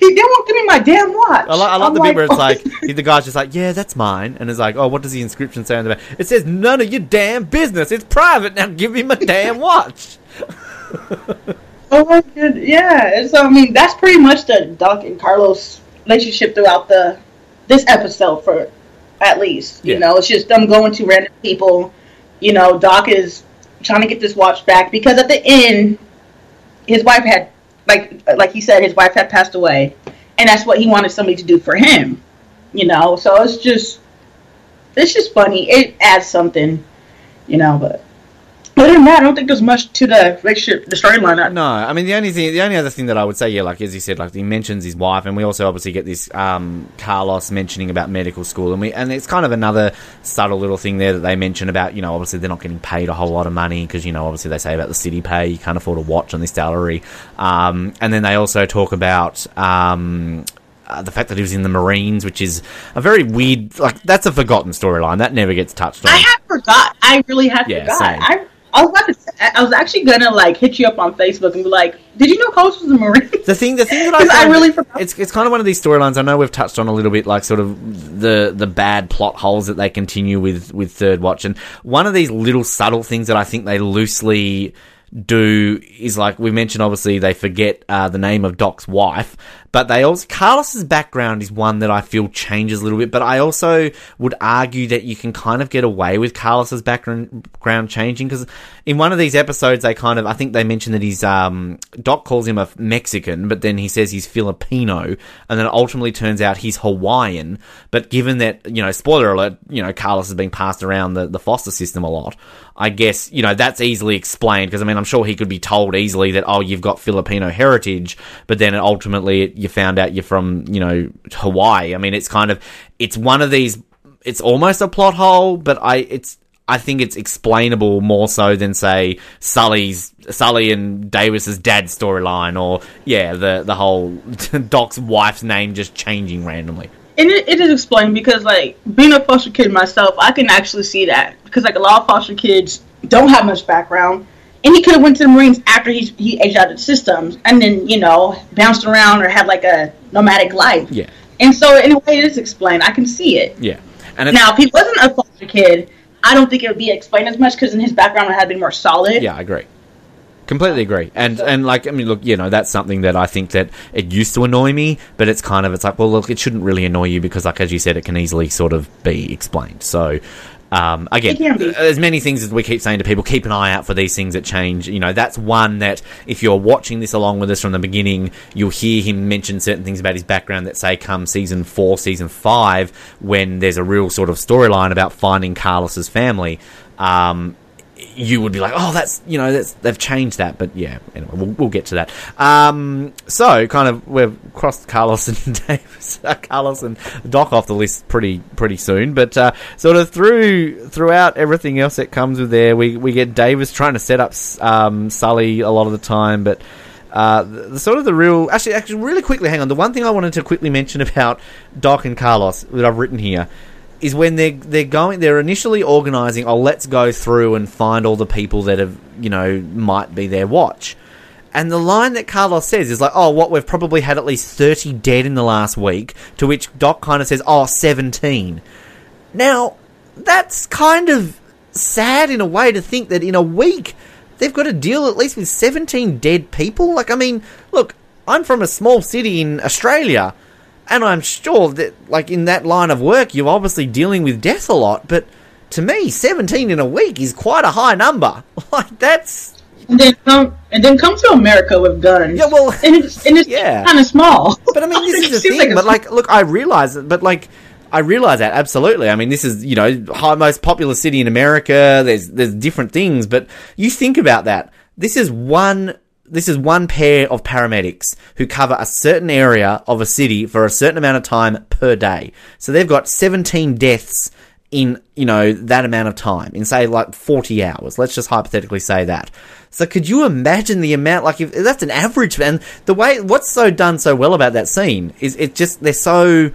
Speaker 2: he didn't want to give me my damn watch.
Speaker 1: I like, I love
Speaker 2: I'm
Speaker 1: the bit where it's
Speaker 2: "Oh."
Speaker 1: like he- the guy's just like, "Yeah, that's mine," and it's like, "Oh, what does the inscription say on the back?" It says, "None of your damn business. It's private. Now give me my damn watch."
Speaker 2: Oh my god, yeah. And so I mean, that's pretty much the Doc and Carlos relationship throughout the this episode for at least. You
Speaker 1: Yeah.
Speaker 2: know, it's just them going to random people. You know, Doc is trying to get this watch back because at the end, his wife had like like he said, his wife had passed away, and that's what he wanted somebody to do for him. You know, so it's just it's just funny. It adds something, you know, but. Other than that, I don't think there's much to the relationship, the storyline.
Speaker 1: No, I mean the only thing, the only other thing that I would say, yeah, like as you said, like he mentions his wife, and we also obviously get this um, Carlos mentioning about medical school, and we and it's kind of another subtle little thing there that they mention about, you know, obviously they're not getting paid a whole lot of money because you know obviously they say about the city pay, you can't afford a watch on this salary, um, and then they also talk about. Um, uh, the fact that he was in the Marines, which is a very weird, like that's a forgotten storyline that never gets touched on.
Speaker 2: I had forgot. I really had
Speaker 1: Yeah,
Speaker 2: forgot. I, was about to. I was actually gonna like hit you up on Facebook and be like, "Did you know Carlos was a Marine?"
Speaker 1: The thing, the thing that I,
Speaker 2: I really forgot.
Speaker 1: it's it's kind of one of these storylines. I know we've touched on a little bit, like sort of the the bad plot holes that they continue with with Third Watch, and one of these little subtle things that I think they loosely do is like we mentioned. Obviously, they forget uh, the name of Doc's wife, but they also Carlos's background is one that I feel changes a little bit. But I also would argue that you can kind of get away with Carlos's background changing because in one of these episodes they kind of I think they mentioned that he's um Doc calls him a Mexican, but then he says he's Filipino, and then it ultimately turns out he's Hawaiian. But given that you know, spoiler alert, you know Carlos has been passed around the the foster system a lot. I guess you know that's easily explained because I mean I'm sure he could be told easily that oh you've got Filipino heritage, but then ultimately you found out you're from you know Hawaii. I mean it's kind of it's one of these it's almost a plot hole, but I it's I think it's explainable more so than say Sully's Sully and Davis's dad storyline or yeah the the whole Doc's wife's name just changing randomly.
Speaker 2: And it, it is explained because, like, being a foster kid myself, I can actually see that because, like, a lot of foster kids don't have much background, and he could have went to the Marines after he he aged out of the systems, and then you know bounced around or had like a nomadic life.
Speaker 1: Yeah,
Speaker 2: And so, in a way, it is explained. I can see it.
Speaker 1: yeah, and it's,
Speaker 2: Now, if he wasn't a foster kid, I don't think it would be explained as much because in his background it had been more solid.
Speaker 1: Yeah, I agree. Completely agree. And and like I mean look, you know, that's something that I think that it used to annoy me, but it's kind of it's like, well look, it shouldn't really annoy you because like as you said, it can easily sort of be explained. So um, again,
Speaker 2: It can be.
Speaker 1: as many things as we keep saying to people, keep an eye out for these things that change. You know, that's one that if you're watching this along with us from the beginning, you'll hear him mention certain things about his background that say come season four, season five, when there's a real sort of storyline about finding Carlos's family. Um, you would be like, oh, that's you know, that's they've changed that. But yeah, anyway, we'll, we'll get to that. Um, so kind of we've crossed Carlos and Davis, uh, Carlos and Doc off the list pretty pretty soon. But uh, sort of through throughout everything else that comes with there, we we get Davis trying to set up um, Sully a lot of the time, but. Uh, the, the sort of the real actually actually really quickly hang on the one thing I wanted to quickly mention about Doc and Carlos that I've written here is when they're they're going they're initially organizing oh let's go through and find all the people that have you know might be their watch. And the line that Carlos says is like oh what we've probably had at least 30 dead in the last week to which Doc kind of says oh 17 now that's kind of sad in a way to think that in a week they've got to deal at least with 17 dead people. Like I mean look I'm from a small city in Australia and I'm sure that, like, in that line of work, you're obviously dealing with death a lot, but to me, 17 in a week is quite a high number. Like, that's.
Speaker 2: And then come and then come to America with guns.
Speaker 1: Yeah, well,
Speaker 2: and it's and it's
Speaker 1: yeah.
Speaker 2: kind of small.
Speaker 1: But I mean, this is the thing.
Speaker 2: like
Speaker 1: but, like, look, I realize it, but, like, I realize that absolutely. I mean, this is you know high most popular city in America. There's there's different things, but you think about that. This is one. This is one pair of paramedics who cover a certain area of a city for a certain amount of time per day. So they've got 17 deaths in you know that amount of time in say like 40 hours let's just hypothetically say that so could you imagine the amount like if that's an average and the way what's so done so well about that scene is it just they're so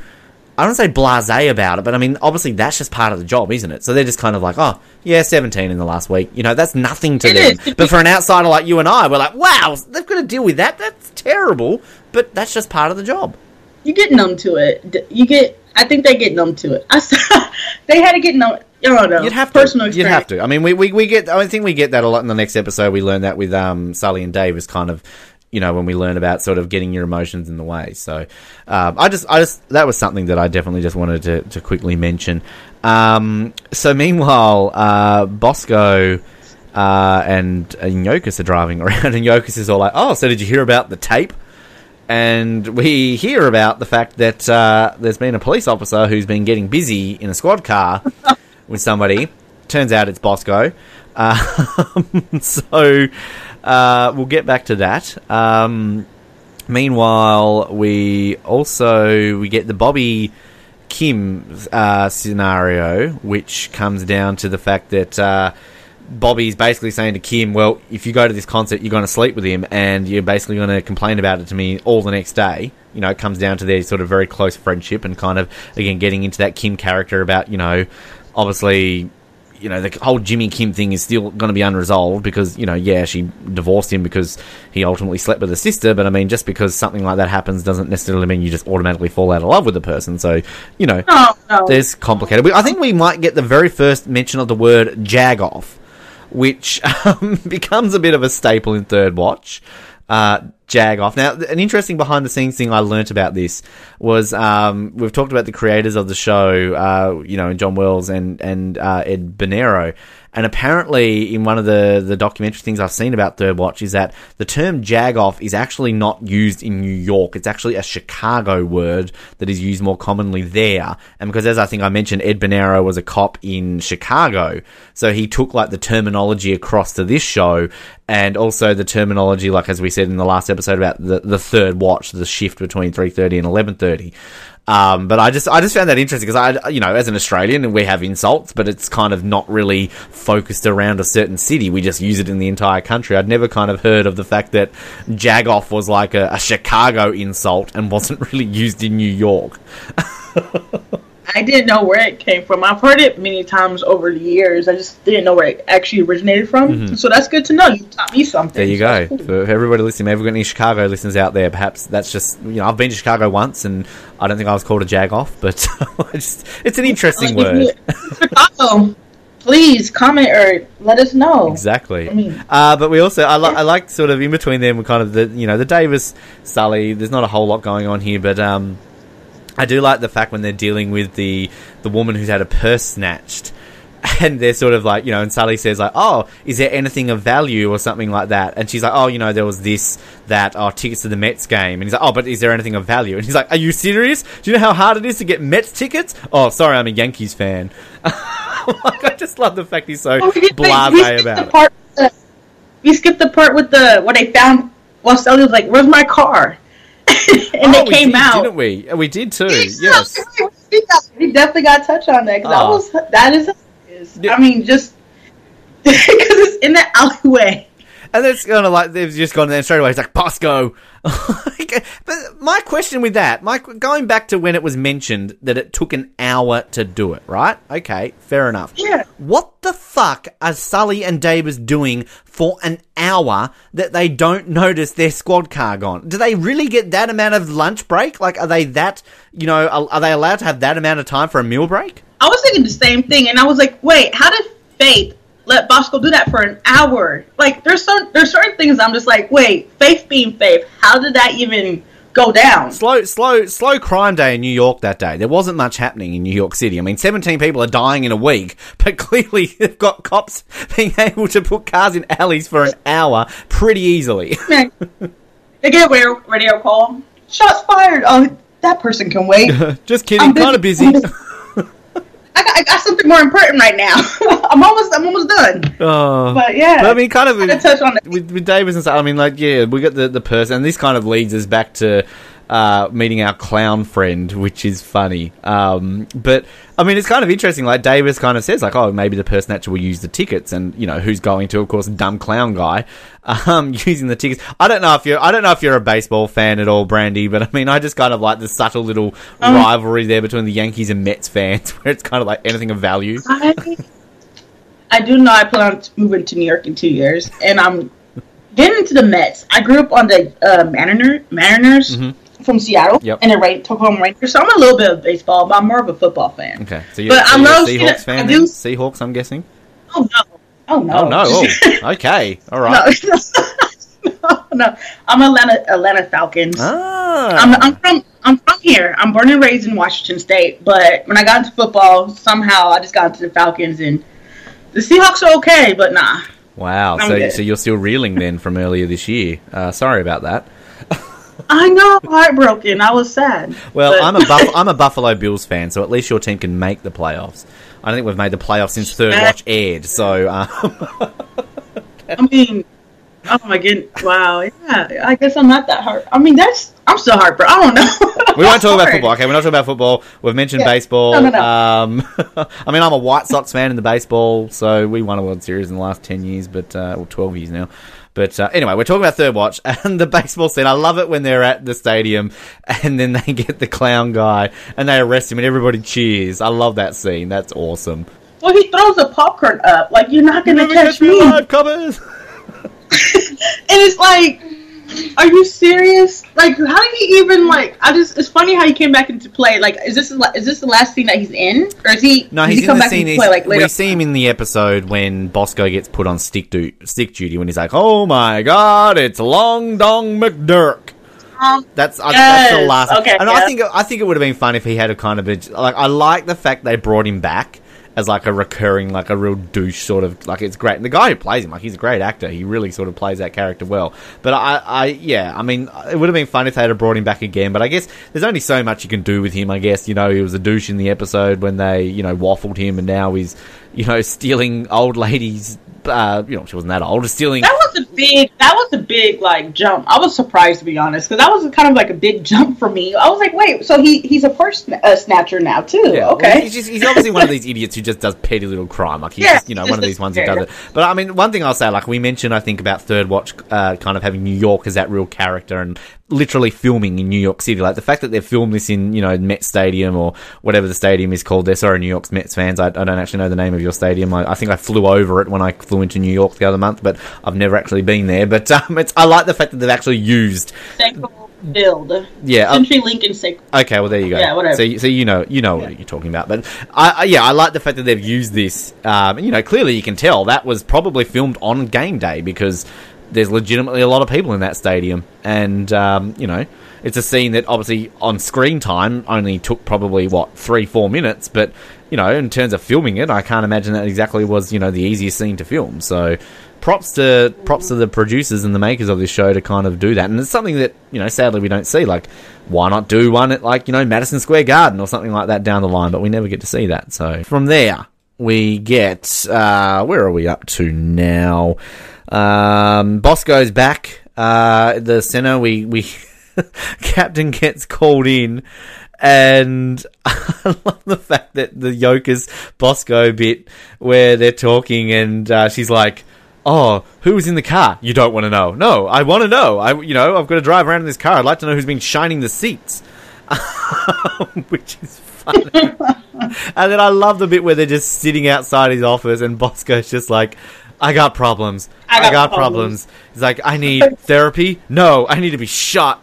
Speaker 1: I don't say blasé about it, but I mean, obviously that's just part of the job, isn't it? So they're just kind of like, oh, yeah, 17 in the last week. You know, that's nothing to
Speaker 2: It
Speaker 1: them. But for an outsider like you and I, we're like, wow, they've got to deal with that. That's terrible. But that's just part of the job.
Speaker 2: You get numb to it. You get. I think they get numb to it. I saw, they had to get numb. I don't know.
Speaker 1: You'd have to.
Speaker 2: personal
Speaker 1: You'd have to. I mean, we, we, we get. I think we get that a lot in the next episode. We learn that with um, Sully and Davis kind of, you know, when we learn about sort of getting your emotions in the way. So, um, I just, I just that was something that I definitely just wanted to, to quickly mention. Um, so meanwhile, uh, Bosco. Uh, and, and are driving around, and Yokas is all like, "Oh, so did you hear about the tape?" and we hear about the fact that uh, there's been a police officer who's been getting busy in a squad car with somebody. Turns out it's Bosco. Um, so uh, we'll get back to that. Um, meanwhile, we also we get the Bobby Kim uh, scenario, which comes down to the fact that. Uh, Bobby's basically saying to Kim, "Well, if you go to this concert, you're going to sleep with him, and you're basically going to complain about it to me all the next day." You know, it comes down to their sort of very close friendship, and kind of again getting into that Kim character about you know, obviously, you know, the whole Jimmy Kim thing is still going to be unresolved because you know, yeah, she divorced him because he ultimately slept with her sister, but I mean, just because something like that happens doesn't necessarily mean you just automatically fall out of love with the person. So, you know,
Speaker 2: No, no.
Speaker 1: there's complicated. I think we might get the very first mention of the word jagoff, which um, becomes a bit of a staple in Third Watch. Uh, jagoff. Now, an interesting behind the scenes thing I learnt about this was um, we've talked about the creators of the show, uh, you know, John Wells and and uh, Ed Bernero. And apparently, in one of the, the documentary things I've seen about Third Watch, is that the term jagoff is actually not used in New York. It's actually a Chicago word that is used more commonly there. And because, as I think I mentioned, Ed Bernero was a cop in Chicago, so he took like the terminology across to this show, and also the terminology, like as we said in the last episode about the, the third watch, the shift between three thirty and eleven thirty. Um, but I just I just found that interesting because I you know as an Australian we have insults, but it's kind of not really focused around a certain city. We just use it in the entire country. I'd never kind of heard of the fact that jagoff was like a, a Chicago insult and wasn't really used in New York.
Speaker 2: I didn't know where it came from. I've heard it many times over the years. I just didn't know where it actually originated from. So that's good to know. You taught me something.
Speaker 1: Mm-hmm. There you go. For everybody listening, maybe we've got any Chicago listeners out there. Perhaps that's just you know I've been to Chicago once and I don't think I was called a jagoff, but I just, it's an interesting word.
Speaker 2: Chicago, please comment or let us know.
Speaker 1: Exactly.
Speaker 2: I mean-
Speaker 1: uh, but we also, I, li- I like sort of in between them, kind of the, you know, the Davis, Sully. There's not a whole lot going on here, but um, I do like the fact when they're dealing with the the woman who's had a purse snatched, and they're sort of like, you know, and Sully says like, "Oh, is there anything of value or something like that?" And she's like, "Oh, you know, there was this, that, oh, tickets to the Mets game." And he's like, "Oh, but is there anything of value?" And he's like, "Are you serious? Do you know how hard it is to get Mets tickets?" Oh, sorry, I'm a Yankees fan. like, I just love the fact he's so
Speaker 2: Oh,
Speaker 1: blasé about
Speaker 2: the
Speaker 1: it.
Speaker 2: part. uh, we skipped the part with the what they found. While Sully was like, "Where's my car?" and
Speaker 1: Oh,
Speaker 2: they came
Speaker 1: we did,
Speaker 2: out.
Speaker 1: didn't we? We did too. Yes.
Speaker 2: we, got, we definitely got touch on that because
Speaker 1: Oh. Ah.
Speaker 2: was that is. is- I mean, just because it's in the alleyway.
Speaker 1: And it's kind of like they've just gone there straight away. It's like Bosco. but my question with that, my going back to when it was mentioned that it took an hour to do it, right? Okay, fair enough.
Speaker 2: Yeah.
Speaker 1: What the fuck are Sully and Davis doing for an hour that they don't notice their squad car gone? Do they really get that amount of lunch break? Like, are they that, you know, are, are they allowed to have that amount of time for a meal break?
Speaker 2: I was thinking the same thing, and I was like, "Wait, how did Faith let Bosco do that for an hour?" Like, there's some there's certain things I'm just like, "Wait, Faith being Faith, how did that even go down?"
Speaker 1: Slow, slow, slow crime day in New York that day. There wasn't much happening in New York City. I mean, 17 people are dying in a week, but clearly they've got cops being able to put cars in alleys for an hour pretty easily.
Speaker 2: they get a radio, radio call. Shots fired. Oh, that person can wait.
Speaker 1: Just kidding,
Speaker 2: I'm
Speaker 1: kind of busy.
Speaker 2: I got, I got something more important right now. I'm almost I'm almost done.
Speaker 1: Oh.
Speaker 2: But yeah,
Speaker 1: But I mean, kind of
Speaker 2: to touch on it.
Speaker 1: with, with Davis and stuff. I mean, like, yeah, we got the the person, and this kind of leads us back to uh, meeting our clown friend, which is funny. Um, but I mean, it's kind of interesting. Like Davis kind of says, like, oh, maybe the person actually will use the tickets, and you know who's going to, of course, dumb clown guy um, using the tickets. I don't know if you're, I don't know if you're a baseball fan at all, Brandy, but I mean, I just kind of like the subtle little
Speaker 2: Um,
Speaker 1: rivalry there between the Yankees and Mets fans, where it's kind of like anything of value.
Speaker 2: I, I do know I plan on moving to New York in two years, and I'm getting into the Mets. I grew up on the uh, Mariner, Mariners from Seattle.
Speaker 1: Yep.
Speaker 2: and the Rain, Tacoma Rainiers. So I'm a little bit of baseball, but I'm more of a football fan.
Speaker 1: Okay, so you're,
Speaker 2: But
Speaker 1: so
Speaker 2: I
Speaker 1: you're
Speaker 2: love
Speaker 1: a
Speaker 2: seeing
Speaker 1: Seahawks fan.
Speaker 2: I do-
Speaker 1: Seahawks, I'm guessing.
Speaker 2: Oh no! Oh no!
Speaker 1: Oh no! Oh, okay, all right.
Speaker 2: no, no, no. I'm Atlanta Atlanta Falcons.
Speaker 1: Ah,
Speaker 2: I'm, I'm from I'm from here. I'm born and raised in Washington State, but when I got into football, somehow I just got into the Falcons, and the Seahawks are okay, but nah.
Speaker 1: wow.
Speaker 2: I'm
Speaker 1: So,
Speaker 2: good.
Speaker 1: so you're still reeling then from earlier this year. Uh, sorry about that.
Speaker 2: I know, heartbroken. I was sad.
Speaker 1: Well,
Speaker 2: but-
Speaker 1: I'm a Buff- I'm a Buffalo Bills fan, so at least your team can make the playoffs. I don't think we've made the playoffs since Third Watch aired. So, uh,
Speaker 2: I mean, oh my goodness! Wow, yeah. I guess I'm not that hard. I mean, that's I'm still heartbroken. I don't know.
Speaker 1: we won't talk about football. Okay, we're not talking about football. We've mentioned
Speaker 2: Yeah.
Speaker 1: baseball.
Speaker 2: No, no, no.
Speaker 1: Um, I mean, I'm a White Sox fan in the baseball, so we won a World Series in the last ten years, but uh, or twelve years now. But uh, anyway, we're talking about Third Watch and the baseball scene. I love it when they're at the stadium and then they get the clown guy and they arrest him and everybody cheers. I love that scene. That's awesome.
Speaker 2: Well, he throws the popcorn up like you're not gonna
Speaker 1: Never
Speaker 2: catch
Speaker 1: me
Speaker 2: and
Speaker 1: alive, Cobbers.
Speaker 2: it's like, are you serious? Like, how did he even like? I just it's funny how he came back into play. Like, is this is this the last scene that he's in, or is he?
Speaker 1: No, he's
Speaker 2: he
Speaker 1: in
Speaker 2: come
Speaker 1: the
Speaker 2: back
Speaker 1: scene.
Speaker 2: into play like later?
Speaker 1: we see him in the episode when Bosco gets put on stick, du- stick duty when he's like, "Oh my God, it's Long Dong McDurk."
Speaker 2: Um,
Speaker 1: That's I, that's the last.
Speaker 2: okay,
Speaker 1: and I think I think it would have been fun if he had a kind of a, like. I like the fact they brought him back as like a recurring, like a real douche sort of. Like it's great. And the guy who plays him, like he's a great actor. He really sort of plays that character well. But I, I yeah, I mean, it would have been fun if they had brought him back again. But I guess there's only so much you can do with him. I guess you know he was a douche in the episode when they you know waffled him, and now he's you know stealing old ladies. Uh, you know she wasn't that old, stealing.
Speaker 2: that was a big. That was a big like jump. I was surprised to be honest because that was kind of like a big jump for me. I was like, wait, so he he's a purse uh, snatcher now too?
Speaker 1: Yeah, well,
Speaker 2: okay.
Speaker 1: he's, just, he's obviously one of these idiots who just does petty little crime. Like he's
Speaker 2: Yeah,
Speaker 1: just, you know, one of these ones who does it. But I mean, one thing I'll say, like we mentioned, I think about Third Watch, uh, kind of having New York as that real character and literally filming in New York City. Like the fact that they've filmed this in, you know, Met Stadium or whatever the stadium is called. There, sorry, New York's Mets fans. I, I don't actually know the name of your stadium. I, I think I flew over it when I flew into New York the other month, but I've never actually been there. But um, it's I like the fact that they've actually used,
Speaker 2: build.
Speaker 1: yeah.
Speaker 2: Century Lincoln sequel.
Speaker 1: Okay, well there you go.
Speaker 2: Yeah, whatever.
Speaker 1: So, you- so you know, you know what you're talking about. But I, I, yeah, I like the fact that they've used this. Um, you know, clearly you can tell that was probably filmed on game day because there's legitimately a lot of people in that stadium, and um, you know, it's a scene that obviously on screen time only took probably what three, four minutes, but you know, in terms of filming it, I can't imagine that exactly was you know the easiest scene to film. So. Props to props to the producers and the makers of this show to kind of do that, and it's something that you know sadly we don't see. Like, why not do one at like you know Madison Square Garden or something like that down the line? But we never get to see that. So from there we get uh, where are we up to now? Um, Bosco's back. Uh, the center we we Captain gets called in. And I love the fact that the Yokas Bosco bit where they're talking and uh, she's like, "Oh, who was in the car? You don't want to know? No, I want to know. I, you know, I've got to drive around in this car. I'd like to know who's been shining the seats." Which is funny. and then I love the bit where they're just sitting outside his office and Bosco's just like, "I got problems. I got,
Speaker 2: I got
Speaker 1: problems.
Speaker 2: problems."
Speaker 1: He's like, "I need therapy. No, I need to be shot."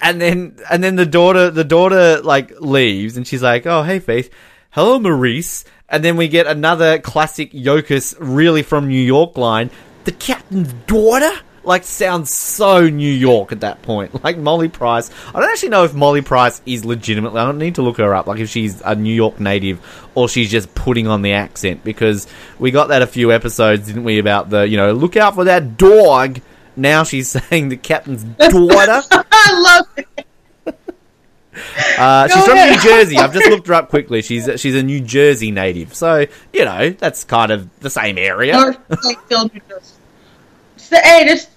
Speaker 1: and then and then the daughter the daughter like leaves and she's like, "Oh, hey Faith. Hello Maurice." And then we get another classic Yokas really from New York line. The captain's daughter like sounds so New York at that point. Like Molly Price. I don't actually know if Molly Price is legitimately I don't need to look her up like if she's a New York native or she's just putting on the accent because we got that a few episodes, didn't we, about the, you know, look out for that dog. Now she's saying the captain's daughter.
Speaker 2: I love it.
Speaker 1: Uh, she's from. New Jersey. I've just looked her up quickly. She's she's a New Jersey native, so you know that's kind of the same area.
Speaker 2: North Lakeville, New Jersey. So, hey, this,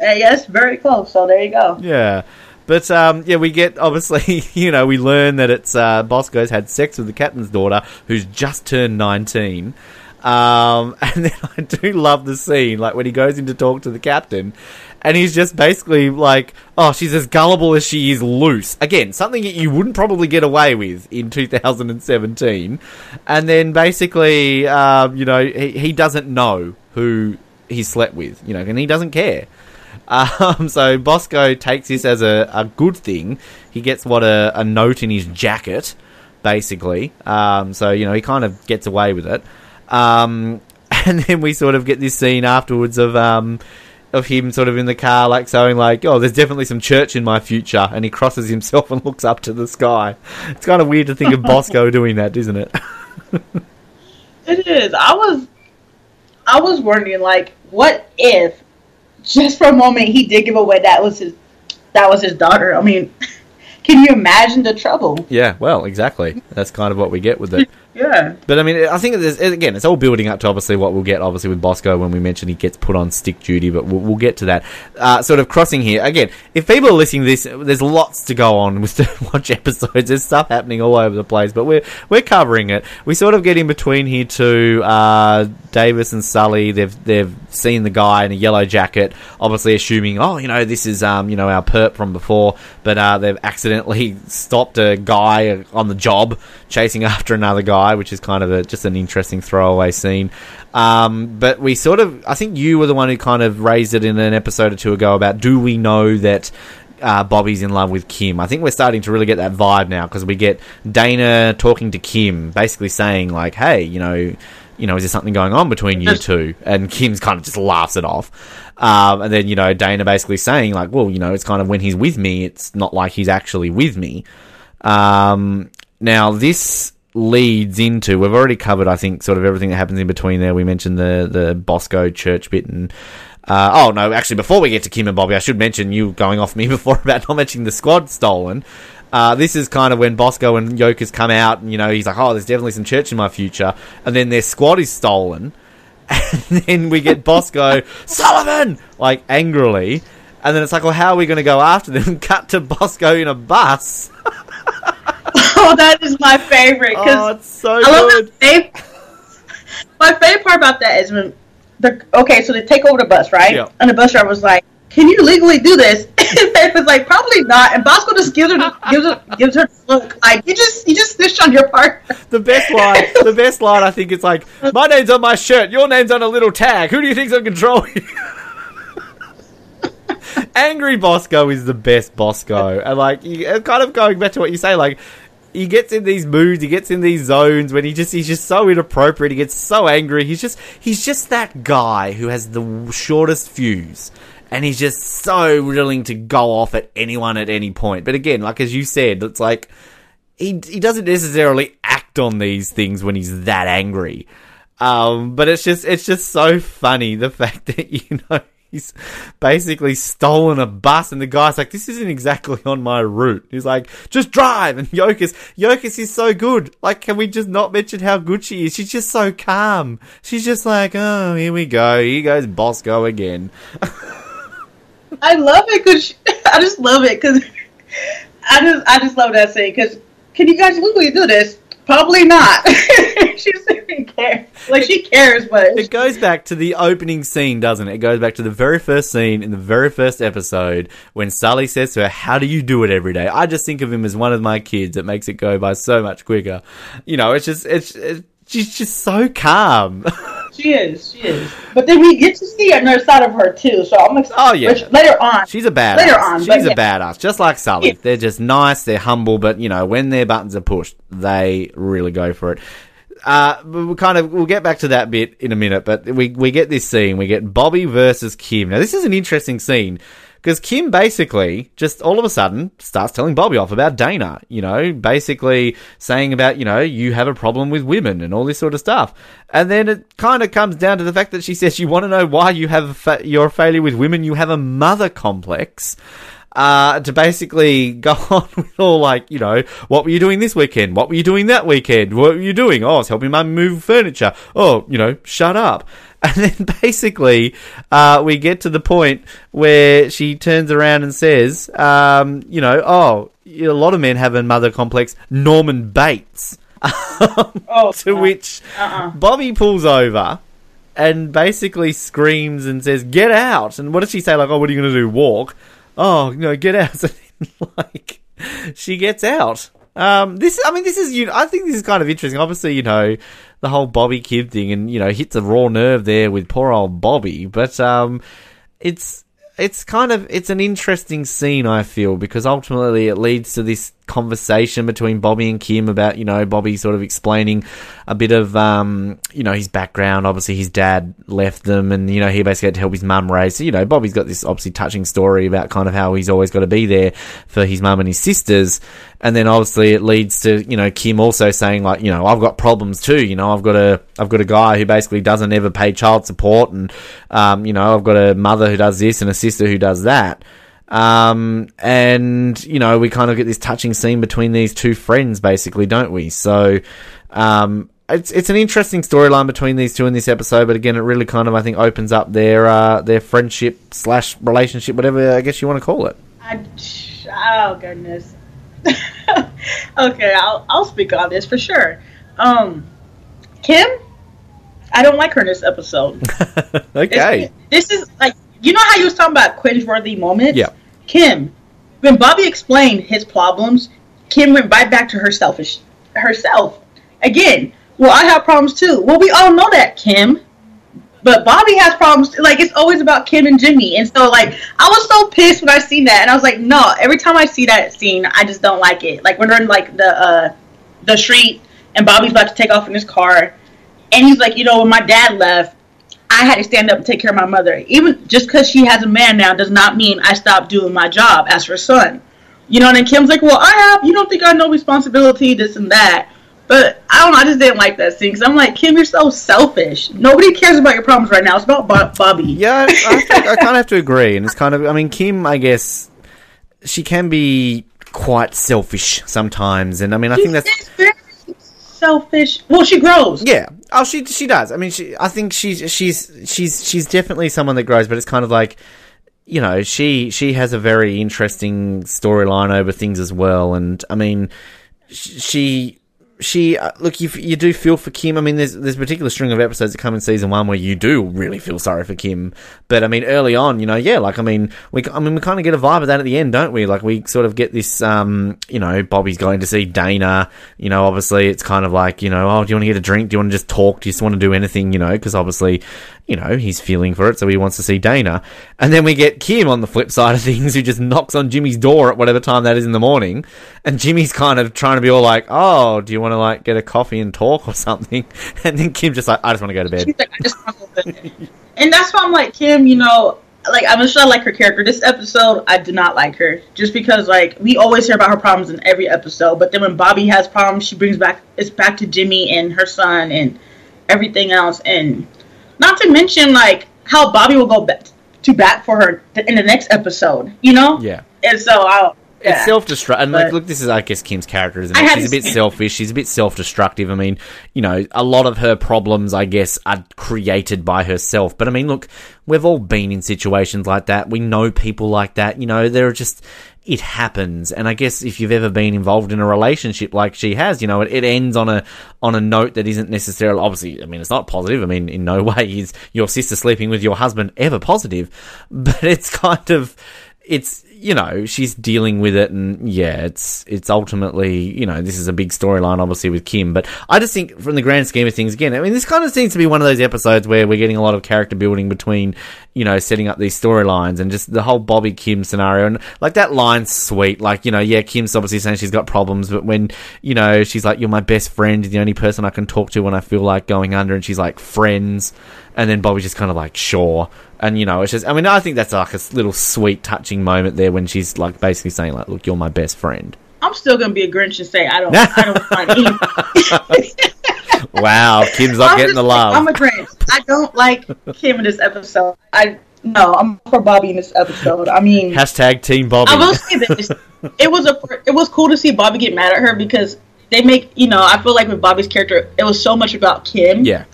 Speaker 2: yes, very close. So there you go.
Speaker 1: Yeah, But um, yeah, we get obviously, you know, we learn that it's uh, Bosco's had sex with the captain's daughter, who's just turned nineteen. Um, and then I do love the scene, like when he goes in to talk to the captain, and he's just basically like, "Oh, she's as gullible as she is loose." Again, something that you wouldn't probably get away with in 2017. And then basically, um, you know, he, he doesn't know who he slept with, you know, and he doesn't care. Um, so Bosco takes this as a, a good thing. He gets what a, a note in his jacket, basically. Um, so you know he kind of gets away with it. Um, and then we sort of get this scene afterwards of um, of him sort of in the car, like saying like, "Oh, there's definitely some church in my future," and he crosses himself and looks up to the sky. It's kind of weird to think of Bosco doing that, isn't it?
Speaker 2: It is. I was, I was wondering, like, what if, just for a moment, he did give away that was his, that was his daughter. I mean, can you imagine the trouble?
Speaker 1: yeah, well, exactly. That's kind of what we get with it.
Speaker 2: Yeah.
Speaker 1: But I mean, I think there's, again, it's all building up to obviously what we'll get, obviously with Bosco when we mention he gets put on stick duty. But we'll, we'll get to that. Uh, sort of crossing here again. If people are listening to this, there's lots to go on with to watch episodes. There's stuff happening all over the place, but we're we're covering it. We sort of get in between here too. Uh, Davis and Sully, they've they've seen the guy in a yellow jacket, obviously assuming, oh, you know, this is um, you know, our perp from before, but uh, they've accidentally stopped a guy on the job chasing after another guy, which is kind of a, just an interesting throwaway scene. Um, but we sort of, I think you were the one who kind of raised it in an episode or two ago about do we know that uh, Bobby's in love with Kim. I think we're starting to really get that vibe now because we get Dana talking to Kim, basically saying like, "Hey, you know, you know, is there something going on between you two? And Kim's kind of just laughs it off. Um, and then you know, Dana basically saying like, "Well, you know, it's kind of when he's with me, it's not like he's actually with me." Um, now this leads into we've already covered I think sort of everything that happens in between there. We mentioned the the Bosco church bit and uh, oh no, actually before we get to Kim and Bobby, I should mention you going off me before about not mentioning the squad stolen. Uh, this is kind of when Bosco and Yokas come out, and you know he's like, "Oh, there's definitely some church in my future," and then their squad is stolen, and then we get Bosco Sullivan like angrily, and then it's like, "Well, how are we going to go after them?" Cut to Bosco in a bus.
Speaker 2: Oh, that is my favorite
Speaker 1: Oh,
Speaker 2: because
Speaker 1: it's so
Speaker 2: I
Speaker 1: good.
Speaker 2: the fav- My favorite part about that is when the okay, so they take over the bus, right?
Speaker 1: Yeah.
Speaker 2: And the bus driver was like, "Can you legally do this?" And Faith was like, "Probably not." And Bosco just gives her gives her gives her look like you just you just snitched on your partner.
Speaker 1: The best line, the best line, I think it's like, "My name's on my shirt, your name's on a little tag. Who do you think's on control?" Angry Bosco is the best Bosco, and like, you, kind of going back to what you say, like. He gets in these moods, he gets in these zones when he just he's just so inappropriate. He gets so angry. He's just he's just that guy who has the shortest fuse, and he's just so willing to go off at anyone at any point. But again, like as you said, it's like he he doesn't necessarily act on these things when he's that angry. Um, but it's just it's just so funny the fact that you know he's basically stolen a bus and the guy's like this isn't exactly on my route. He's like just drive and Yokas Yokas is so good. Like can we just not mention how good she is? She's just so calm. She's just like oh here we go here goes Bosco again.
Speaker 2: I love it because I just love it because I just I just love that scene because can you guys legally do this? Probably not. she doesn't care. Like she cares, but
Speaker 1: It goes back to the opening scene, doesn't it? It goes back to the very first scene in the very first episode when Sully says to her, How do you do it every day? I just think of him as one of my kids. It makes it go by so much quicker. You know, it's just, it's, it's she's just so calm.
Speaker 2: she is, she is. But then we get to see another side of her too. So I'm excited.
Speaker 1: Oh, yeah.
Speaker 2: later on.
Speaker 1: She's a badass.
Speaker 2: Later on,
Speaker 1: She's a
Speaker 2: yeah.
Speaker 1: badass, just like Sully.
Speaker 2: Yeah.
Speaker 1: They're just nice, they're humble, but you know, when their buttons are pushed, they really go for it. Uh, but we'll kind of we'll get back to that bit in a minute, but we we get this scene. We get Bobby versus Kim. Now this is an interesting scene because Kim basically just all of a sudden starts telling Bobby off about Dana. You know, basically saying about you know you have a problem with women and all this sort of stuff. And then it kind of comes down to the fact that she says you want to know why you have fa- you're failure with women. You have a mother complex uh, to basically go on with all like, you know, what were you doing this weekend? What were you doing that weekend? What were you doing? Oh, I was helping mum move furniture. Oh, you know, shut up. And then basically, uh, we get to the point where she turns around and says, um, you know, oh, a lot of men have a mother complex. Norman Bates.
Speaker 2: Oh,
Speaker 1: to
Speaker 2: uh,
Speaker 1: which
Speaker 2: uh-uh.
Speaker 1: Bobby pulls over and basically screams and says, "Get out!" And what does she say? Like, "Oh, what are you going to do? Walk?" Oh, no, get out! Like, she gets out. Um, this, I mean, this is, you. I think this is kind of interesting. Obviously, you know, the whole Bobby Kid thing, and you know, hits a raw nerve there with poor old Bobby. But um, it's it's kind of it's an interesting scene I feel because ultimately it leads to this conversation between Bobby and Kim about you know Bobby sort of explaining a bit of um you know his background. Obviously his dad left them and you know he basically had to help his mum raise so you know Bobby's got this obviously touching story about kind of how he's always got to be there for his mum and his sisters. And then obviously it leads to you know Kim also saying like you know I've got problems too you know I've got a I've got a guy who basically doesn't ever pay child support and um you know I've got a mother who does this and a sister who does that um, and you know, we kind of get this touching scene between these two friends, basically, don't we? So, um, it's it's an interesting storyline between these two in this episode, but again, it really kind of I think opens up their uh, their friendship slash relationship, whatever I guess you want to call it.
Speaker 2: I, oh goodness. okay, I'll I'll speak on this for sure. Um, Kim, I don't like her in this episode.
Speaker 1: okay,
Speaker 2: It's- this is like you know how you was talking about cringeworthy moments.
Speaker 1: Yeah.
Speaker 2: Kim, when Bobby explained his problems, Kim went right back to her selfish herself again. Well, I have problems too. Well, we all know that, Kim. But Bobby has problems. Like it's always about Kim and Jimmy, and so like I was so pissed when I seen that, and I was like, no. Every time I see that scene, I just don't like it. Like when they're in like the uh, the street, and Bobby's about to take off in his car, and he's like, you know, when my dad left, I had to stand up and take care of my mother. Even just because she has a man now does not mean I stopped doing my job as her son. You know, and then Kim's like, well, I have. You don't think I know responsibility, this and that. But I don't know. I just didn't like that scene because I'm like, Kim, you're so selfish. Nobody cares about your problems right now. It's about Bo- Bobby.
Speaker 1: yeah, I, I, think I kind of have to agree, and it's kind of I mean, Kim, I guess she can be quite selfish sometimes, and I mean, I think that's
Speaker 2: very selfish. Well, she grows.
Speaker 1: Yeah. Oh, she she does. I mean, she. I think she's she's she's she's definitely someone that grows, but it's kind of like, you know, she she has a very interesting storyline over things as well, and I mean, she. She uh, look, you, you do feel for Kim. I mean, there's there's a particular string of episodes that come in season one where you do really feel sorry for Kim. But I mean, early on, you know, yeah, like I mean, we I mean we kind of get a vibe of that at the end, don't we? Like we sort of get this, um, you know, Bobby's going to see Dana. You know, obviously it's kind of like, you know, oh, do you want to get a drink? Do you want to just talk? Do you just want to do anything? You know, because obviously, you know, he's feeling for it, so he wants to see Dana. And then we get Kim on the flip side of things, who just knocks on Jimmy's door at whatever time that is in the morning, and Jimmy's kind of trying to be all like, oh, do you want to like get a coffee and talk or something? And then Kim just like, I just want to go to bed.
Speaker 2: Like, I just want to go to bed. And that's why I'm like, Kim, you know, like I'm sure I like her character. This episode, I do not like her, just because like we always hear about her problems in every episode. But then when Bobby has problems, she brings back it's back to Jimmy and her son and everything else. And not to mention like how Bobby will go back to bat for her in the next episode. You know?
Speaker 1: Yeah.
Speaker 2: And so I'll.
Speaker 1: It's self-destruct, and like, look, this is, I guess, Kim's character, isn't it? She's a bit selfish. She's a bit self-destructive. I mean, you know, a lot of her problems, I guess, are created by herself. But I mean, look, we've all been in situations like that. We know people like that. You know, there are just it happens. And I guess if you've ever been involved in a relationship like she has, you know, it, it ends on a on a note that isn't necessarily obviously. I mean, it's not positive. I mean, in no way is your sister sleeping with your husband ever positive, but it's kind of it's you know she's dealing with it and yeah it's it's ultimately you know this is a big storyline obviously with kim. But i just think from the grand scheme of things again i mean this kind of seems to be one of those episodes where we're getting a lot of character building between you know setting up these storylines and just the whole bobby kim scenario and like that line's sweet like you know yeah kim's obviously saying she's got problems but when you know she's like you're my best friend the only person i can talk to when i feel like going under and she's like friends and then Bobby's just kind of like, sure. And, you know, it's just, I mean, I think that's like a little sweet, touching moment there when she's like basically saying, like, look, you're my best friend.
Speaker 2: I'm still gonna be a Grinch and say I don't. I don't find any.
Speaker 1: Wow, Kim's not
Speaker 2: I'm
Speaker 1: getting
Speaker 2: just
Speaker 1: the love.
Speaker 2: I'm a Grinch. I don't like Kim in this episode. I no, I'm for Bobby in this episode. I mean,
Speaker 1: Hashtag Team Bobby.
Speaker 2: I will say this: it was a it was cool to see Bobby get mad at her because they make you know I feel like with Bobby's character, it was so much about Kim
Speaker 1: yeah.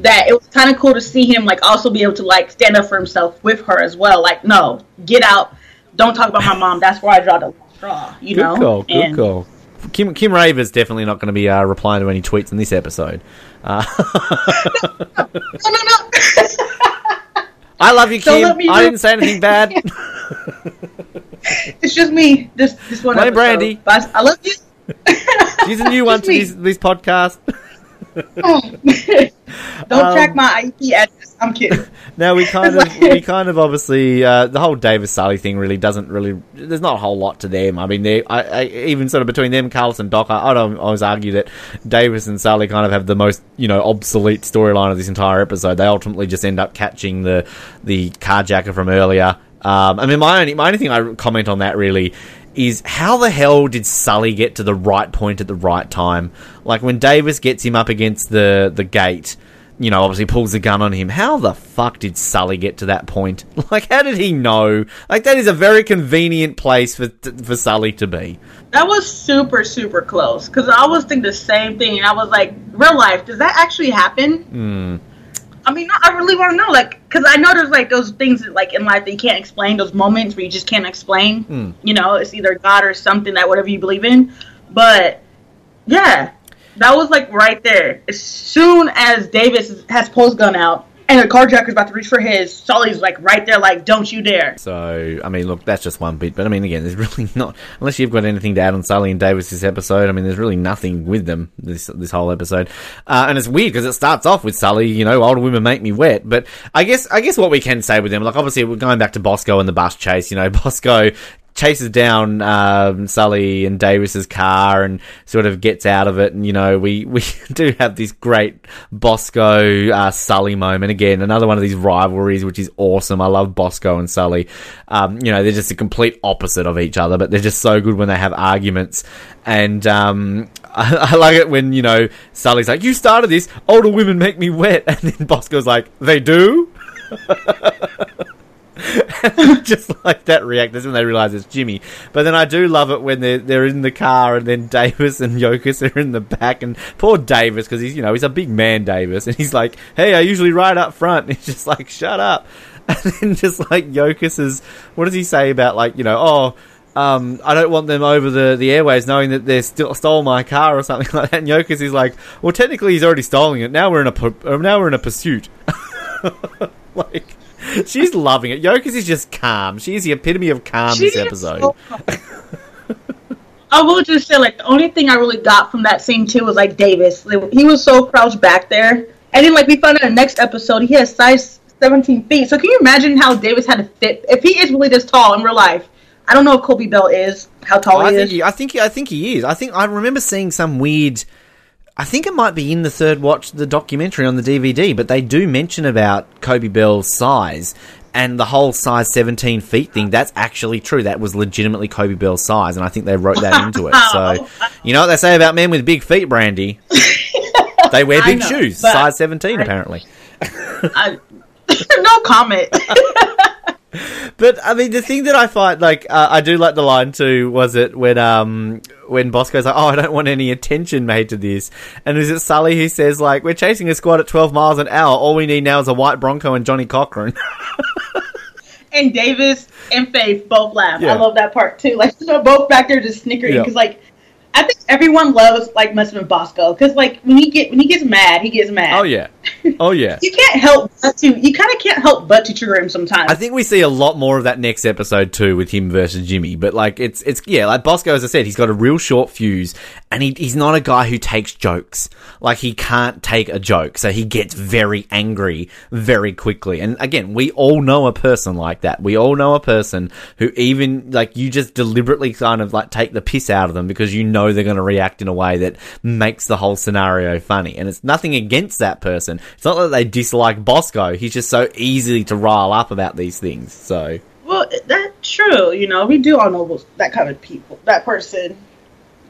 Speaker 2: that it was kind of cool to see him like also be able to like stand up for himself with her as well. Like, no, get out, don't talk about my mom. That's where I draw the straw. You
Speaker 1: Good
Speaker 2: know,
Speaker 1: call. Good
Speaker 2: And-
Speaker 1: call. Kim Kim Raver is definitely not going to be uh, replying to any tweets in this episode. Uh,
Speaker 2: No, no, no.
Speaker 1: I love you, Kim. I didn't say anything bad.
Speaker 2: it's just me. This this one.
Speaker 1: Blame. Brandy.
Speaker 2: But I love you.
Speaker 1: She's a new one to this, this podcast.
Speaker 2: Don't
Speaker 1: Um,
Speaker 2: track my IP address. I'm kidding.
Speaker 1: Now we kind of we kind of obviously uh, the whole Davis Sully thing really doesn't really there's not a whole lot to them. I mean, they I, I, even sort of between them, Carlos and Doc, I, I don't always argue that Davis and Sully kind of have the most you know obsolete storyline of this entire episode. They ultimately just end up catching the the carjacker from earlier. Um, I mean, my only my only thing I comment on that really is how the hell did Sully get to the right point at the right time? Like when Davis gets him up against the the gate you know, obviously pulls the gun on him. How the fuck did Sully get to that point? Like, how did he know? Like, that is a very convenient place for for Sully to be.
Speaker 2: That was super super close because I was thinking the same thing, and I was like, real life, does that actually happen?
Speaker 1: Hmm.
Speaker 2: I mean, I really want to know, like, because I know there's like those things that, like in life that you can't explain, those moments where you just can't explain.
Speaker 1: Hmm.
Speaker 2: You know, it's either God or something that whatever you believe in. But yeah, that was like right there. As soon as Davis has pulled gun out and the carjacker's about to reach for his, Sully's like right there, like, don't you dare.
Speaker 1: So, I mean, look, that's just one bit. But I mean, again, there's really not unless you've got anything to add on Sully and Davis this episode. I mean, there's really nothing with them this this whole episode, uh, and it's weird because it starts off with Sully. You know, older women make me wet. But I guess I guess what we can say with them, like obviously we're going back to Bosco and the bus chase. You know, Bosco chases down um, Sully and Davis's car and sort of gets out of it. And you know, we we do have this great Bosco uh, Sully moment again. Another one of these rivalries, which is awesome. I love Bosco and Sully. Um, you know, they're just a complete opposite of each other, but they're just so good when they have arguments. And um, I, I like it when you know Sully's like, "You started this. Older women make me wet," and then Bosco's like, "They do." just like that react. That's when they realize it's Jimmy. But then I do love it when they're they're in the car and then Davis and Yokas are in the back and poor Davis because he's you know he's a big man Davis and he's like, hey, I usually ride up front. And he's just like, shut up. And then just like Yokas is, what does he say about like you know oh. Um, I don't want them over the, the airways knowing that they still stole my car or something like that. And Yokas is like, well, technically he's already stolen it. Now we're in a now we're in a pursuit. like she's loving it. Yokas is just calm. She's the epitome of calm
Speaker 2: She
Speaker 1: this episode.
Speaker 2: so- I will just say, like, the only thing I really got from that scene too was like Davis. Like, he was so crouched back there, and then like we found out in the next episode he has size 17 feet. So can you imagine how Davis had to fit if he is really this tall in real life? I don't know if Coby Bell is how tall oh,
Speaker 1: I
Speaker 2: he
Speaker 1: think
Speaker 2: is.
Speaker 1: he, I think he, I think he is. I think I remember seeing some weird. I think it might be in the third watch, the documentary on the DVD, but they do mention about Coby Bell's size and the whole size 17 feet thing. That's actually true. That was legitimately Coby Bell's size, and I think they wrote that into it. So, you know what they say about men with big feet, Brandy? They wear big
Speaker 2: know,
Speaker 1: shoes, size 17,
Speaker 2: I-
Speaker 1: apparently.
Speaker 2: I, no comment.
Speaker 1: But I mean, the thing that I find like uh, I do like the line too was it when um when Bosco's like, oh, I don't want any attention made to this, and is it Sully who says like, we're chasing a squad at twelve miles an hour. All we need now is a white Bronco and Johnnie Cochran.
Speaker 2: and Davis and Faith both laugh.
Speaker 1: Yeah.
Speaker 2: I love that part too. Like they're both back there just snickering
Speaker 1: Yeah.
Speaker 2: because like I think everyone loves like with Bosco because like when he get when he gets mad, he gets mad.
Speaker 1: oh yeah, oh yeah.
Speaker 2: You can't help but to you kind of can't help but to trigger him sometimes.
Speaker 1: I think we see a lot more of that next episode too with him versus Jimmy. But like it's it's yeah, like Bosco as I said, he's got a real short fuse and he, he's not a guy who takes jokes. Like he can't take a joke, so he gets very angry very quickly. And again, we all know a person like that. We all know a person who even like you just deliberately kind of like take the piss out of them because you know they're going to react in a way that makes the whole scenario funny. And it's nothing against that person. It's not that they dislike Bosco. He's just so easy to rile up about these things. So
Speaker 2: well, that's true. You know, we do all know those- that kind of people, that person.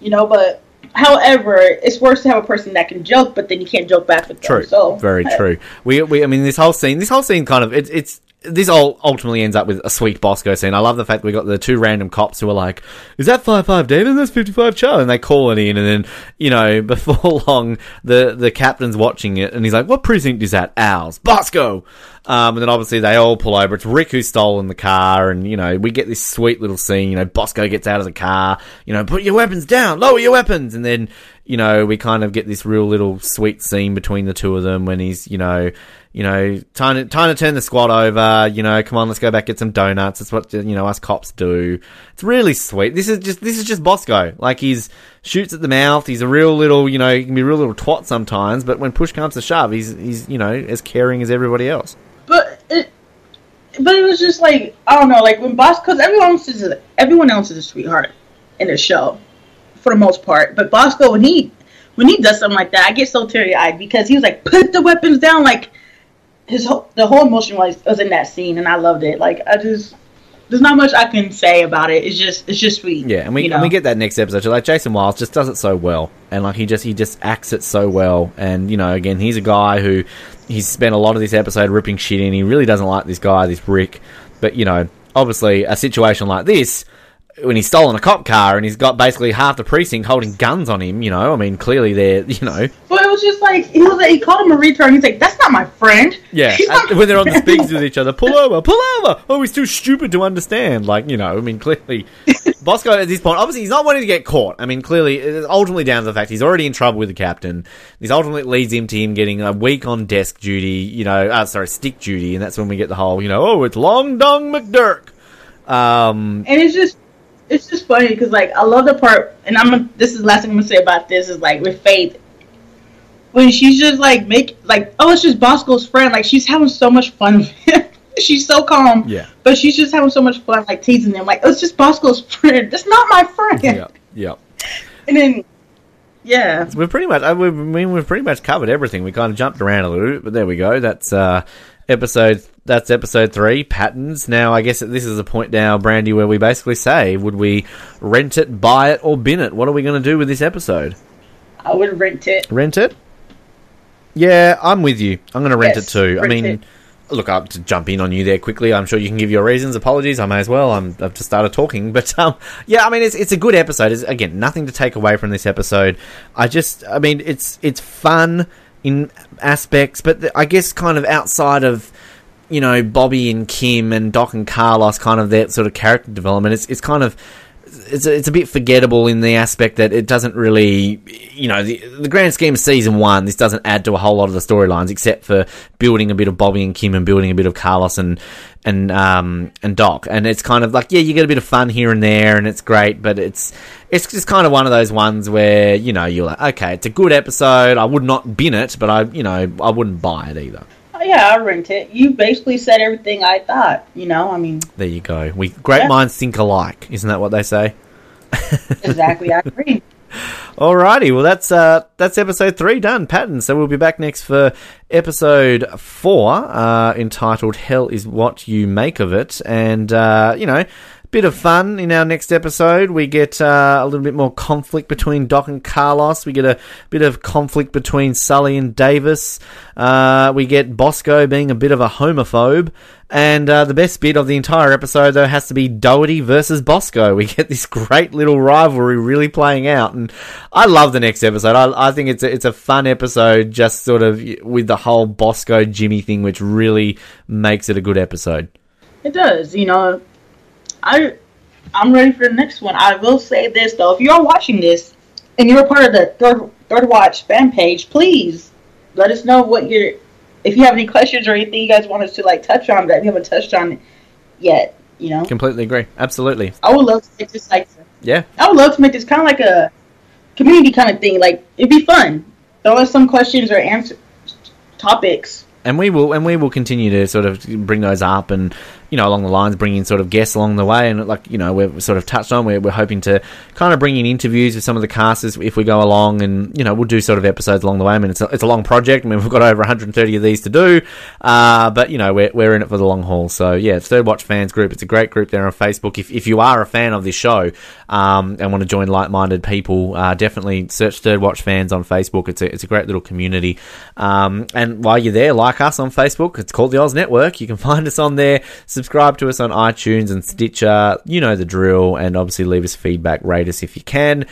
Speaker 2: You know, but however, it's worse to have a person that can joke, but then you can't joke back with them.
Speaker 1: True.
Speaker 2: So
Speaker 1: Very true. We, we, I mean, this whole scene, this whole scene kind of, it's, it's, this all ultimately ends up with a sweet Bosco scene. I love the fact we got the two random cops who are like, "Is that five five David? That's fifty five Charlie," and they call it in, and then you know before long the the captain's watching it, and he's like, "What precinct is that? Ours, Bosco." Um, and then obviously they all pull over. It's Rick who's stolen the car, and you know we get this sweet little scene. You know, Bosco gets out of the car. You know, put your weapons down, lower your weapons, and then you know we kind of get this real little sweet scene between the two of them when he's you know you know, time to, time to turn the squad over. You know, come on, let's go back get some donuts. That's what you know us cops do. It's really sweet. This is just this is just Bosco. Like he's shoots at the mouth. He's a real little, you know, he can be a real little twat sometimes. But when push comes to shove, he's he's you know as caring as everybody else.
Speaker 2: But it, but it was just like I don't know, like when Bosco, because everyone else is a, everyone else is a sweetheart in the show, for the most part. But Bosco, when he when he does something like that, I get so teary eyed because he was like, put the weapons down, like his whole, the whole emotion was was in that scene, and I loved it. Like I just there's not much I can say about it. It's just it's just sweet.
Speaker 1: Yeah, and we
Speaker 2: you know?
Speaker 1: and we get that next episode. Like Jason Wiles just does it so well, and like he just he just acts it so well. And you know, again, he's a guy who he's spent a lot of this episode ripping shit in. He really doesn't like this guy, this Rick. But you know, obviously, a situation like this when he's stolen a cop car and he's got basically half the precinct holding guns on him, you know, I mean, clearly they're, you know.
Speaker 2: But it was just like he was like, he called him a retard. He's like, that's not my friend.
Speaker 1: Yeah, when they're on the
Speaker 2: my
Speaker 1: speaks with each other, pull over, pull over. Oh, he's too stupid to understand. Like, you know, I mean, clearly, Bosco at this point, obviously, he's not wanting to get caught. I mean, clearly, it's ultimately down to the fact he's already in trouble with the captain. This ultimately leads him to him getting a week on desk duty, you know, uh, sorry, stick duty, and that's when we get the whole, you know, oh, it's Long Dong McDurk. Um,
Speaker 2: and it's just it's just funny because like I love the part, and I'm this is the last thing I'm gonna say about this is like with Faith when she's just like make like oh it's just Bosco's friend like she's having so much fun she's so calm
Speaker 1: Yeah.
Speaker 2: but she's just having so much fun like teasing them like oh, it's just Bosco's friend that's not my friend
Speaker 1: yeah, yeah.
Speaker 2: and then yeah
Speaker 1: We've pretty much, I I mean, we've pretty much covered everything. We kind of jumped around a little bit, but there we go. That's uh, episode. That's episode three. Patterns. Now, I guess this is a point now, Brandy, where we basically say, would we rent it, buy it, or bin it? What are we going to do with this episode?
Speaker 2: I would rent it
Speaker 1: Rent it? Yeah, I'm with you. I'm going to rent
Speaker 2: Yes,
Speaker 1: it too. I mean,
Speaker 2: it.
Speaker 1: look, I'll to jump in on you there quickly. I'm sure you can give your reasons. Apologies, I may as well. I'm, I've just started talking, but um, yeah, I mean, it's it's a good episode. It's, again, nothing to take away from this episode. I just, I mean, it's it's fun in aspects, but I guess kind of outside of you know Bobby and Kim and Doc and Carlos, kind of their sort of character development. It's it's kind of it's a, it's a bit forgettable in the aspect that it doesn't really, you know, the, the grand scheme of season one, this doesn't add to a whole lot of the storylines except for building a bit of Bobby and Kim and building a bit of Carlos and and um and Doc, and it's kind of like yeah, you get a bit of fun here and there, and it's great, but it's it's just kind of one of those ones where you know you're like, okay, it's a good episode. I would not bin it, but I you know I wouldn't buy it either.
Speaker 2: Oh, yeah I'll rent it you basically said everything I thought you know I mean
Speaker 1: There you go. We great
Speaker 2: Yeah.
Speaker 1: minds think alike, isn't that what they say?
Speaker 2: exactly I agree
Speaker 1: Alrighty, well that's uh that's episode three done, pattern. So we'll be back next for episode four, uh, entitled "Hell is What You Make of It," and uh, you know. Bit of fun in our next episode. We get uh, a little bit more conflict between Doc and Carlos. We get a bit of conflict between Sully and Davis. Uh, we get Bosco being a bit of a homophobe. And uh, the best bit of the entire episode, though, has to be Doherty versus Bosco. We get this great little rivalry really playing out, and I love the next episode. I, I think it's a, it's a fun episode, just sort of with the whole Bosco Jimmy thing, which really makes it a good episode.
Speaker 2: It does, you know. I I'm ready for the next one. I will say this though, if you're watching this and you're part of the third third watch fan page, please let us know what your if you have any questions or anything you guys want us to like touch on that we haven't touched on yet. You know,
Speaker 1: Completely agree. Absolutely.
Speaker 2: I would love to make this like
Speaker 1: Yeah.
Speaker 2: I would love to make this kind of like a community kind of thing. Like it'd be fun. Throw us some questions or answer topics.
Speaker 1: and we will and we will continue to sort of bring those up and you know, along the lines, bringing sort of guests along the way, and like you know, we've sort of touched on, we're, we're hoping to kind of bring in interviews with some of the casters if we go along, and you know, we'll do sort of episodes along the way. I mean, it's a, it's a long project. I mean, we've got over 130 of these to do, uh, but you know, we're we're in it for the long haul. So yeah, it's Third Watch fans group. It's a great group there on Facebook. If if you are a fan of this show um, and want to join like-minded people, uh, definitely search Third Watch fans on Facebook. It's a it's a great little community. Um, and while you're there, like us on Facebook. It's called the Oz Network. You can find us on there. Subscribe to us on iTunes and Stitcher. You know the drill. And obviously leave us feedback, rate us if you can.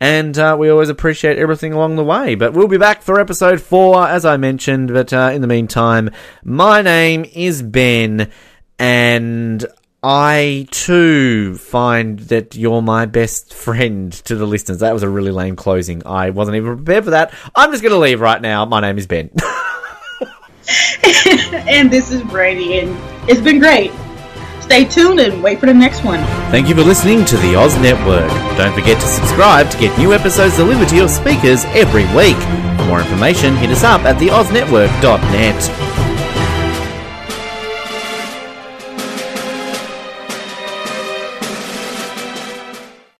Speaker 1: And uh, we always appreciate everything along the way. But we'll be back for episode four, as I mentioned. But uh, in the meantime, my name is Ben, and I too find that you're my best friend to the listeners. That was a really lame closing. I wasn't even prepared for that. I'm just going to leave right now. My name is Ben.
Speaker 2: and this is Brandy, and it's been great. Stay tuned and wait for the next one.
Speaker 1: Thank you for listening to the Oz Network. Don't forget to subscribe to get new episodes delivered to your speakers every week. For more information, hit us up at theoznetwork.net.